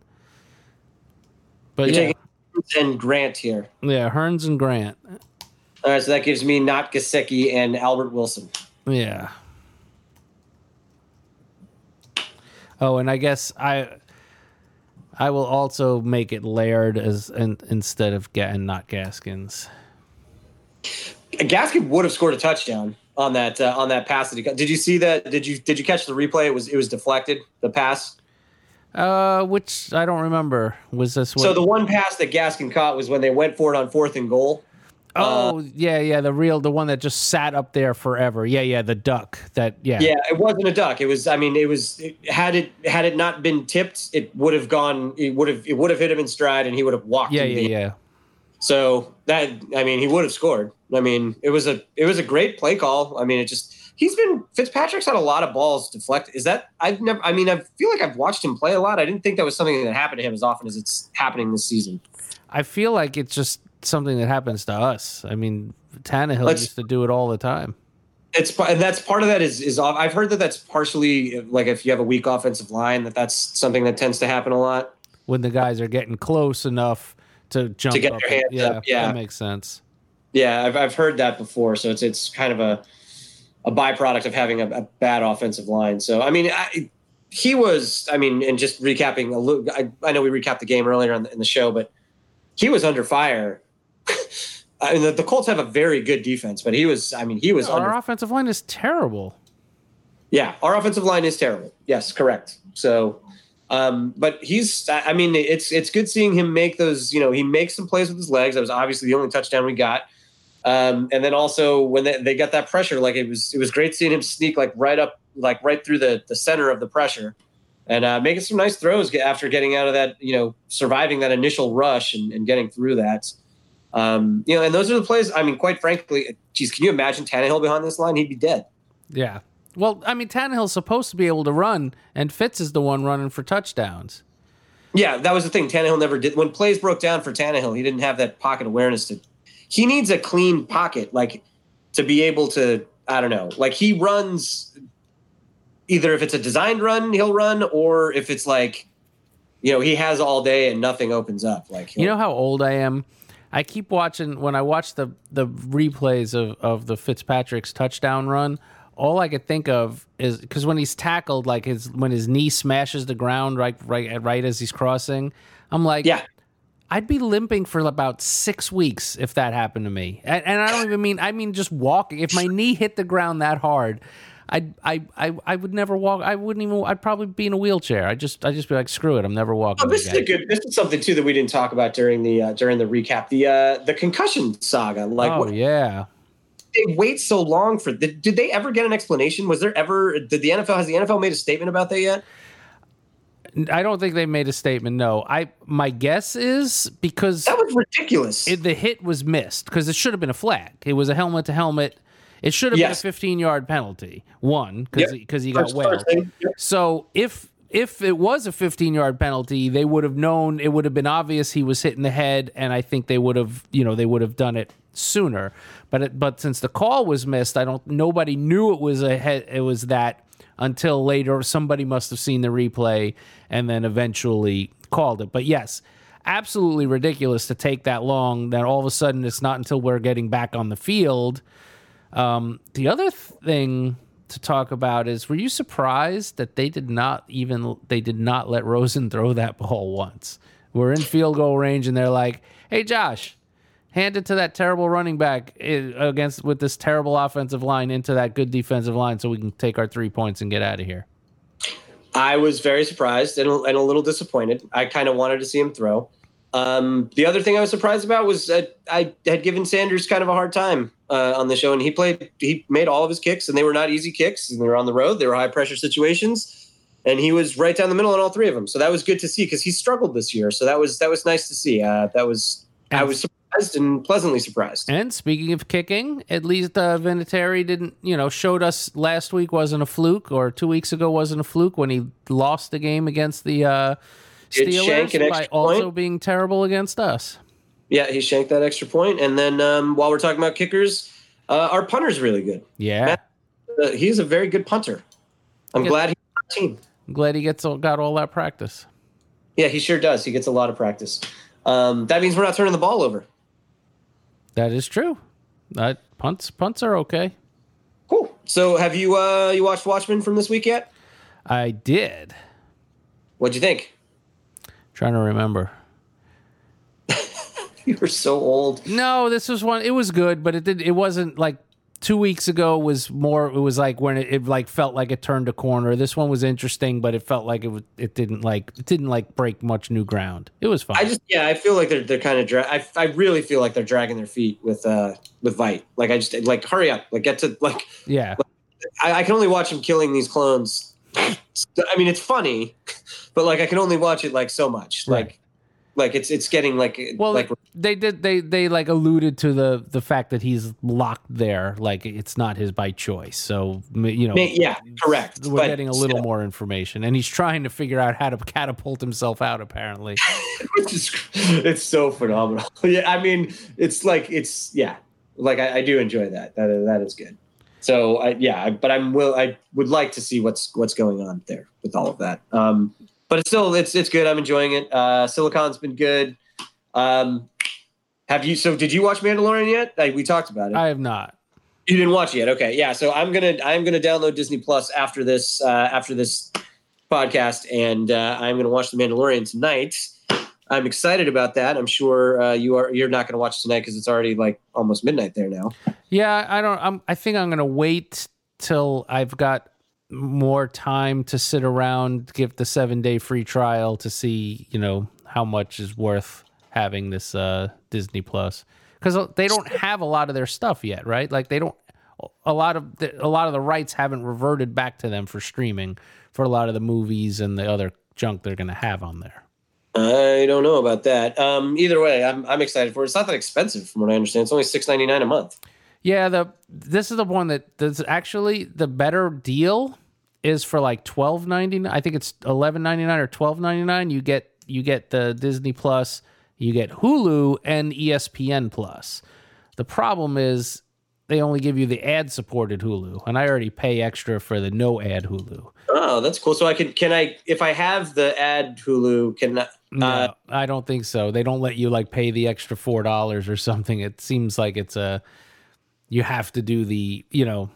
But You're yeah, taking and Grant here. yeah, Hurns and Grant. All right, so that gives me not Gesicki and Albert Wilson. Yeah. Oh, and I guess I I will also make it Laird as in, instead of and not Gaskins. Gaskin would have scored a touchdown on that uh, on that pass that he got. Did you see that? Did you did you catch the replay? It was it was deflected. The pass. Uh, which I don't remember. Was this what? So the one pass that Gaskin caught was when they went for it on fourth and goal. oh yeah, yeah, the real the one that just sat up there forever. Yeah, yeah, the duck. That yeah. Yeah, it wasn't a duck. It was. I mean, it was. It, had it had it not been tipped, it would have gone. It would have. It would have hit him in stride, and he would have walked. Yeah, in yeah, the- yeah. So that I mean, he would have scored. I mean, it was a it was a great play call. I mean, it just he's been Fitzpatrick's had a lot of balls deflected. Is that I've never? I mean, I feel like I've watched him play a lot. I didn't think that was something that happened to him as often as it's happening this season. I feel like it's just something that happens to us. I mean, Tannehill Let's- used to do it all the time. It's and that's part of that is is off. I've heard that that's partially like if you have a weak offensive line that that's something that tends to happen a lot. when the guys are getting close enough to jump get up. their hands yeah, up, yeah. that makes sense. Yeah, I've I've heard that before. So it's it's kind of a a byproduct of having a, a bad offensive line. So I mean, I, he was. I mean, and just recapping a little. I, I know we recapped the game earlier in the, in the show, but he was under fire. I mean, the, the Colts have a very good defense, but he was. I mean, he was under Our offensive line is terrible. Yeah, our offensive line is terrible. Yes, correct. So, um, but he's. I mean, it's it's good seeing him make those. You know, he makes some plays with his legs. That was obviously the only touchdown we got. Um, and then also when they, they got that pressure, like it was it was great seeing him sneak like right up, like right through the the center of the pressure, and uh, making some nice throws after getting out of that. You know, surviving that initial rush and, and getting through that. Um, you know, and those are the plays. I mean, quite frankly, geez, can you imagine Tannehill behind this line? He'd be dead. Yeah. Well, I mean, Tannehill's supposed to be able to run, and Fitz is the one running for touchdowns. Yeah, that was the thing. Tannehill never did. When plays broke down for Tannehill, he didn't have that pocket awareness to. He needs a clean pocket, like to be able to. I don't know. Like he runs. Either if it's a designed run, he'll run, or if it's like, you know, he has all day and nothing opens up. Like You know how old I am? I keep watching when I watch the the replays of of the Fitzpatrick's touchdown run. All I could think of is because when he's tackled, like his when his knee smashes the ground right right right as he's crossing, I'm like, yeah, I'd be limping for about six weeks if that happened to me. And, and I don't even mean I mean just walking. If my knee hit the ground that hard, I'd, I I I would never walk. I wouldn't even. I'd probably be in a wheelchair. I just I just be like screw it. I'm never walking. Oh, this is a good. This is something too that we didn't talk about during the uh, during the recap. The uh, the concussion saga. Like, oh what, yeah. They wait so long for? Did, did they ever get an explanation? Was there ever? Did the NFL has the NFL made a statement about that yet? I don't think they made a statement. No, I my guess is because That was ridiculous. it, the hit was missed because it should have been a flag. It was a helmet to helmet. It should have Yes. been a 15 yard penalty. One because Yep. because he got First- whaled. first thing, yep. So if if it was a 15 yard penalty, they would have known. It would have been obvious he was hit in the head, and I think they would have you know they would have done it sooner. But it, but since the call was missed, I don't. Nobody knew it was a head. It was that until later. Somebody must have seen the replay and then eventually called it. But yes. Absolutely ridiculous to take that long. Then all of a sudden, it's not until we're getting back on the field um, the other thing to talk about is were you surprised that they did not even they did not let Rosen throw that ball once? We're in field goal range and they're like, "Hey Josh, hand it to that terrible running back eh, against with this terrible offensive line into that good defensive line so we can take our 3 points and get out of here." I was very surprised and, and a little disappointed. I kind of wanted to see him throw. Um, the other thing I was surprised about was I had given Sanders kind of a hard time uh, on the show, and he played. He made all of his kicks, and they were not easy kicks, and they were on the road. They were high pressure situations, and he was right down the middle on all three of them. So that was good to see because he struggled this year. So that was that was nice to see. Uh, that was I was surprised and pleasantly surprised. And speaking of kicking, at least uh, Vinatieri didn't, you know, showed us last week wasn't a fluke, or two weeks ago wasn't a fluke when he lost the game against the uh, Steelers by extra also being terrible against us. Yeah, he shanked that extra point. And then um, while we're talking about kickers, uh, our punter's really good. Yeah, Uh, he's a very good punter. I'm glad he's on our team. I'm glad he gets all, got all that practice. Yeah, he sure does. He gets a lot of practice. Um, that means we're not turning the ball over. That is true. Uh, punts punts are okay. Cool. So, have you uh, you watched Watchmen from this week yet? I did. What'd you think? Trying to remember. You were so old. No, this was one. It was good, but it did. It wasn't like two weeks ago. Was more. It was like when it, it like felt like it turned a corner. This one was interesting, but it felt like it was. It didn't like. It didn't like break much new ground. It was fun. I just yeah, I feel like they're they're kind of dra- I I really feel like they're dragging their feet with uh with Vite. Like I just like hurry up, like get to like yeah. I, I can only watch him killing these clones. I mean, it's funny, but like I can only watch it like so much. Right. Like like it's it's getting like Well, like they did. They they like alluded to the the fact that he's locked there. Like it's not his by choice. So you know. yeah, correct. We're getting a little still. more information, and he's trying to figure out how to catapult himself out. Apparently, Which is- it's so phenomenal. yeah, I mean, it's like it's yeah, like I, I do enjoy that. That that is good. So I, yeah, but I'm will I would like to see what's what's going on there with all of that. Um, but it's still it's it's good. I'm enjoying it. Uh, Silicon's been good. Um, have you? So did you watch Mandalorian yet? Like we talked about it. I have not. You didn't watch it yet. Okay, yeah. So I'm gonna I'm gonna download Disney Plus after this uh, after this podcast, and uh, I'm gonna watch The Mandalorian tonight. I'm excited about that. I'm sure uh, you are. You're not gonna watch tonight because it's already like almost midnight there now. Yeah, I don't. I'm, I think I'm gonna wait till I've got more time to sit around, give the seven day free trial to see, you know, how much is worth having this uh, Disney Plus because they don't have a lot of their stuff yet, right? Like they don't. A lot of the, a lot of the rights haven't reverted back to them for streaming for a lot of the movies and the other junk they're gonna have on there. I don't know about that. Um, either way, I'm I'm excited for it. It's not that expensive, from what I understand. It's only six ninety nine a month. Yeah, the this is the one that that's actually the better deal is for like twelve ninety nine. I think it's eleven ninety nine or twelve ninety nine. You get you get the Disney Plus, you get Hulu and ESPN Plus. The problem is they only give you the ad supported Hulu, and I already pay extra for the no ad Hulu. Oh, that's cool. So I can can I if I have the ad Hulu can I, No, uh, I don't think so. They don't let you like pay the extra four dollars or something. It seems like it's a you have to do the you know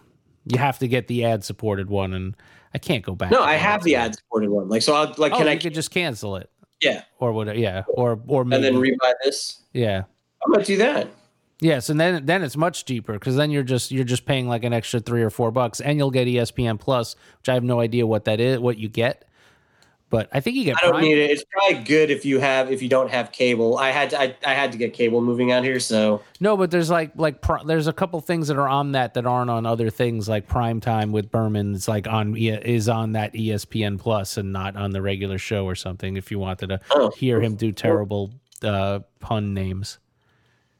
you have to get the ad supported one, and I can't go back. no, I have the ad supported one. Like so, I'll like Oh, can I could just cancel it yeah, or whatever. Yeah, or or and maybe then rebuy this? yeah. I'm gonna do that. Yes, and then then it's much cheaper because then you're just you're just paying like an extra three or four bucks, and you'll get ESPN Plus, which I have no idea what that is, what you get. But I think you get I don't Prime. need it. It's probably good if you have if you don't have cable. I had to, I, I had to get cable moving out here, so No, but there's like like there's a couple things that are on that that aren't on other things like prime time with Berman's like on is on that ESPN Plus and not on the regular show or something. If you wanted to Oh. hear him do terrible uh, pun names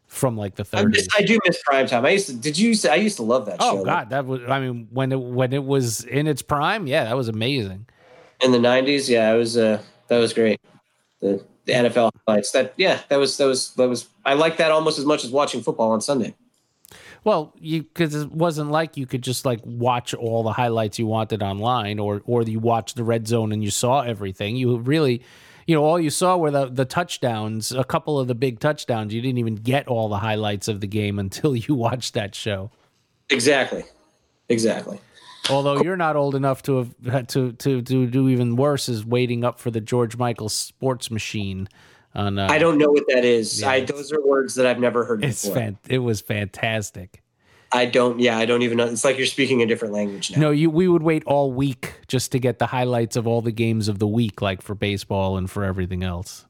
from like the I, 30s. miss, I do miss prime time. I used to. Did you? say I used to love that show. oh God, that was I mean when it when it was in its prime, yeah, that was amazing. In the '90s. Yeah, it was. Uh, that was great. The, the NFL highlights. That yeah, that was that was that was. I like that almost as much as watching football on Sunday. Well, you because it wasn't like you could just like watch all the highlights you wanted online, or or you watched the red zone and you saw everything. You really, you know, all you saw were the the touchdowns, a couple of the big touchdowns. You didn't even get all the highlights of the game until you watched that show. Exactly. Exactly. Although you're not old enough to have had to to to do even worse is waiting up for the George Michael Sports Machine. On uh, I don't know what that is. Yeah, I those are words that I've never heard It's before. fan- It was fantastic. I don't. Yeah, I don't even know. It's like you're speaking a different language now. No, you we would wait all week just to get the highlights of all the games of the week, like for baseball and for everything else.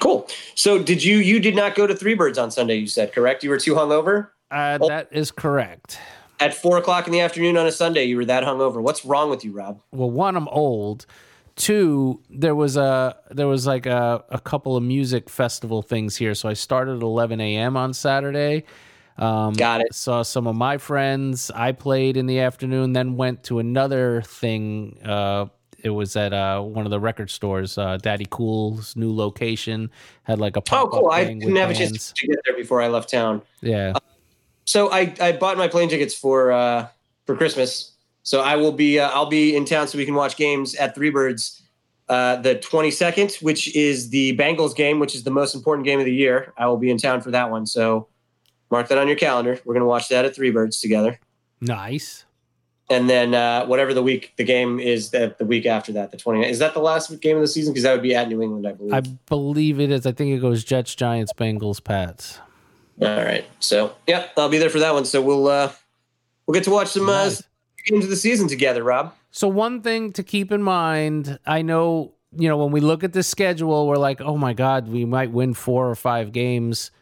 Cool. So did you? You did not go to Three Birds on Sunday. You said correct. You were too hungover Uh, Oh. that is correct. At four o'clock in the afternoon on a Sunday. You were that hungover. What's wrong with you, Rob? Well, one, I'm old. Two, there was a there was like a, a couple of music festival things here, so I started at 11 a.m. on Saturday. Um, Got it. Saw some of my friends. I played in the afternoon, then went to another thing. Uh, it was at uh, one of the record stores, uh, Daddy Cool's new location. Had like a Oh, pop cool. I didn't have a chance to get there before I left town. Yeah. So I, I bought my plane tickets for uh, for Christmas. So I will be uh, I'll be in town so we can watch games at Three Birds uh, the 22nd, which is the Bengals game, which is the most important game of the year. I will be in town for that one. So mark that on your calendar. We're gonna watch that at Three Birds together. Nice. And then uh, whatever the week the game is that the week after that, the 20 is that the last game of the season? Because that would be at New England, I believe. I believe it is. I think it goes Jets, Giants, Bengals, Pats. All right. So yeah, I'll be there for that one. So we'll uh, we'll get to watch some uh, games of the season together, Rob. So one thing to keep in mind, I know, you know, when we look at the schedule, we're like, oh my God, we might win four or five games.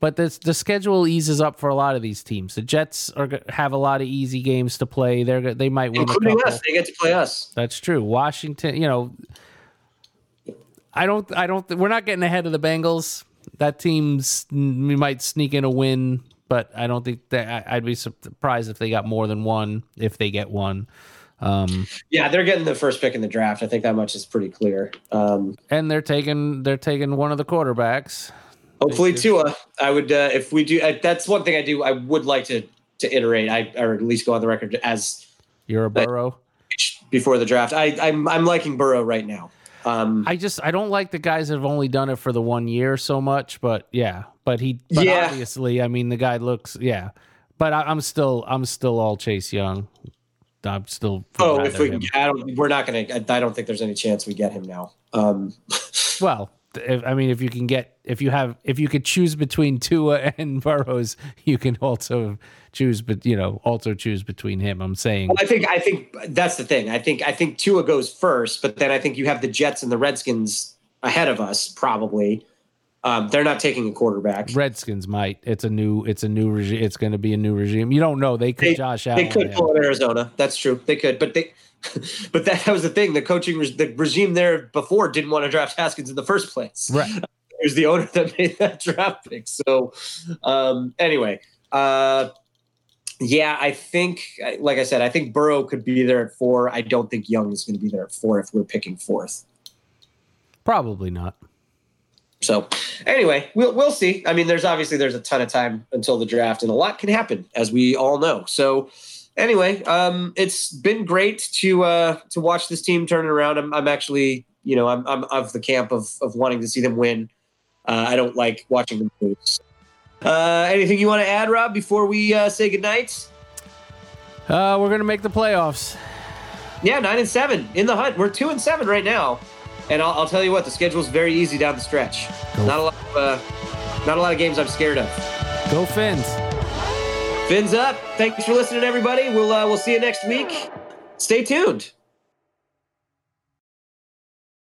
But the the schedule eases up for a lot of these teams. The Jets are have a lot of easy games to play. They're they might win including us. They get to play us. That's true. Washington, you know, I don't, I don't, we're not getting ahead of the Bengals. That team's, we might sneak in a win, but I don't think that I- I'd be surprised if they got more than one, if they get one. Um, Yeah, they're getting the first pick in the draft. I think that much is pretty clear. Um, and they're taking, they're taking one of the quarterbacks. hopefully, Tua. I would uh, if we do. Uh, that's one thing I do. I would like to to iterate. I or at least go on the record as You're a Burrow. before the draft. I I'm I'm liking Burrow right now. Um, I just, I don't like the guys that have only done it for the one year so much, but yeah, but he, but Yeah. obviously, I mean, the guy looks, yeah, but I, I'm still, I'm still all Chase Young. I'm still. oh, if we, him. I don't, we're not gonna. I, I don't think there's any chance we get him now. Um, Well, if, I mean, if you can get, if you have, if you could choose between Tua and Burrows, you can also choose, but you know, also choose between him. I'm saying, I think I think that's the thing. I think I think Tua goes first, but then I think you have the Jets and the Redskins ahead of us probably. Um, they're not taking a quarterback. Redskins might. It's a new, it's a new regime. It's going to be a new regime. You don't know. They could They- Josh Allen. They could pull in Arizona. That's true. They could, but they. But that, that was the thing. The coaching, the regime there before didn't want to draft Haskins in the first place. Right. It was the owner that made that draft pick. So, um, anyway, uh, yeah, I think, like I said, I think Burrow could be there at four. I don't think Young is going to be there at four if we're picking fourth. Probably not. So, anyway, we'll we'll see. I mean, there's obviously there's a ton of time until the draft, and a lot can happen, as we all know. So, anyway, um, it's been great to uh, to watch this team turn it around. I'm, I'm actually, you know, I'm, I'm of the camp of of wanting to see them win. Uh, I don't like watching them lose. Uh, anything you want to add, Rob, before we uh, say goodnight? Uh, we're going to make the playoffs. Yeah, nine and seven in the hunt. We're two and seven right now, and I'll, I'll tell you what, the schedule's very easy down the stretch. Go. Not a lot of uh, not a lot of games I'm scared of. Go Fins. Fins up. Thanks for listening, everybody. We'll uh, we'll see you next week. Stay tuned.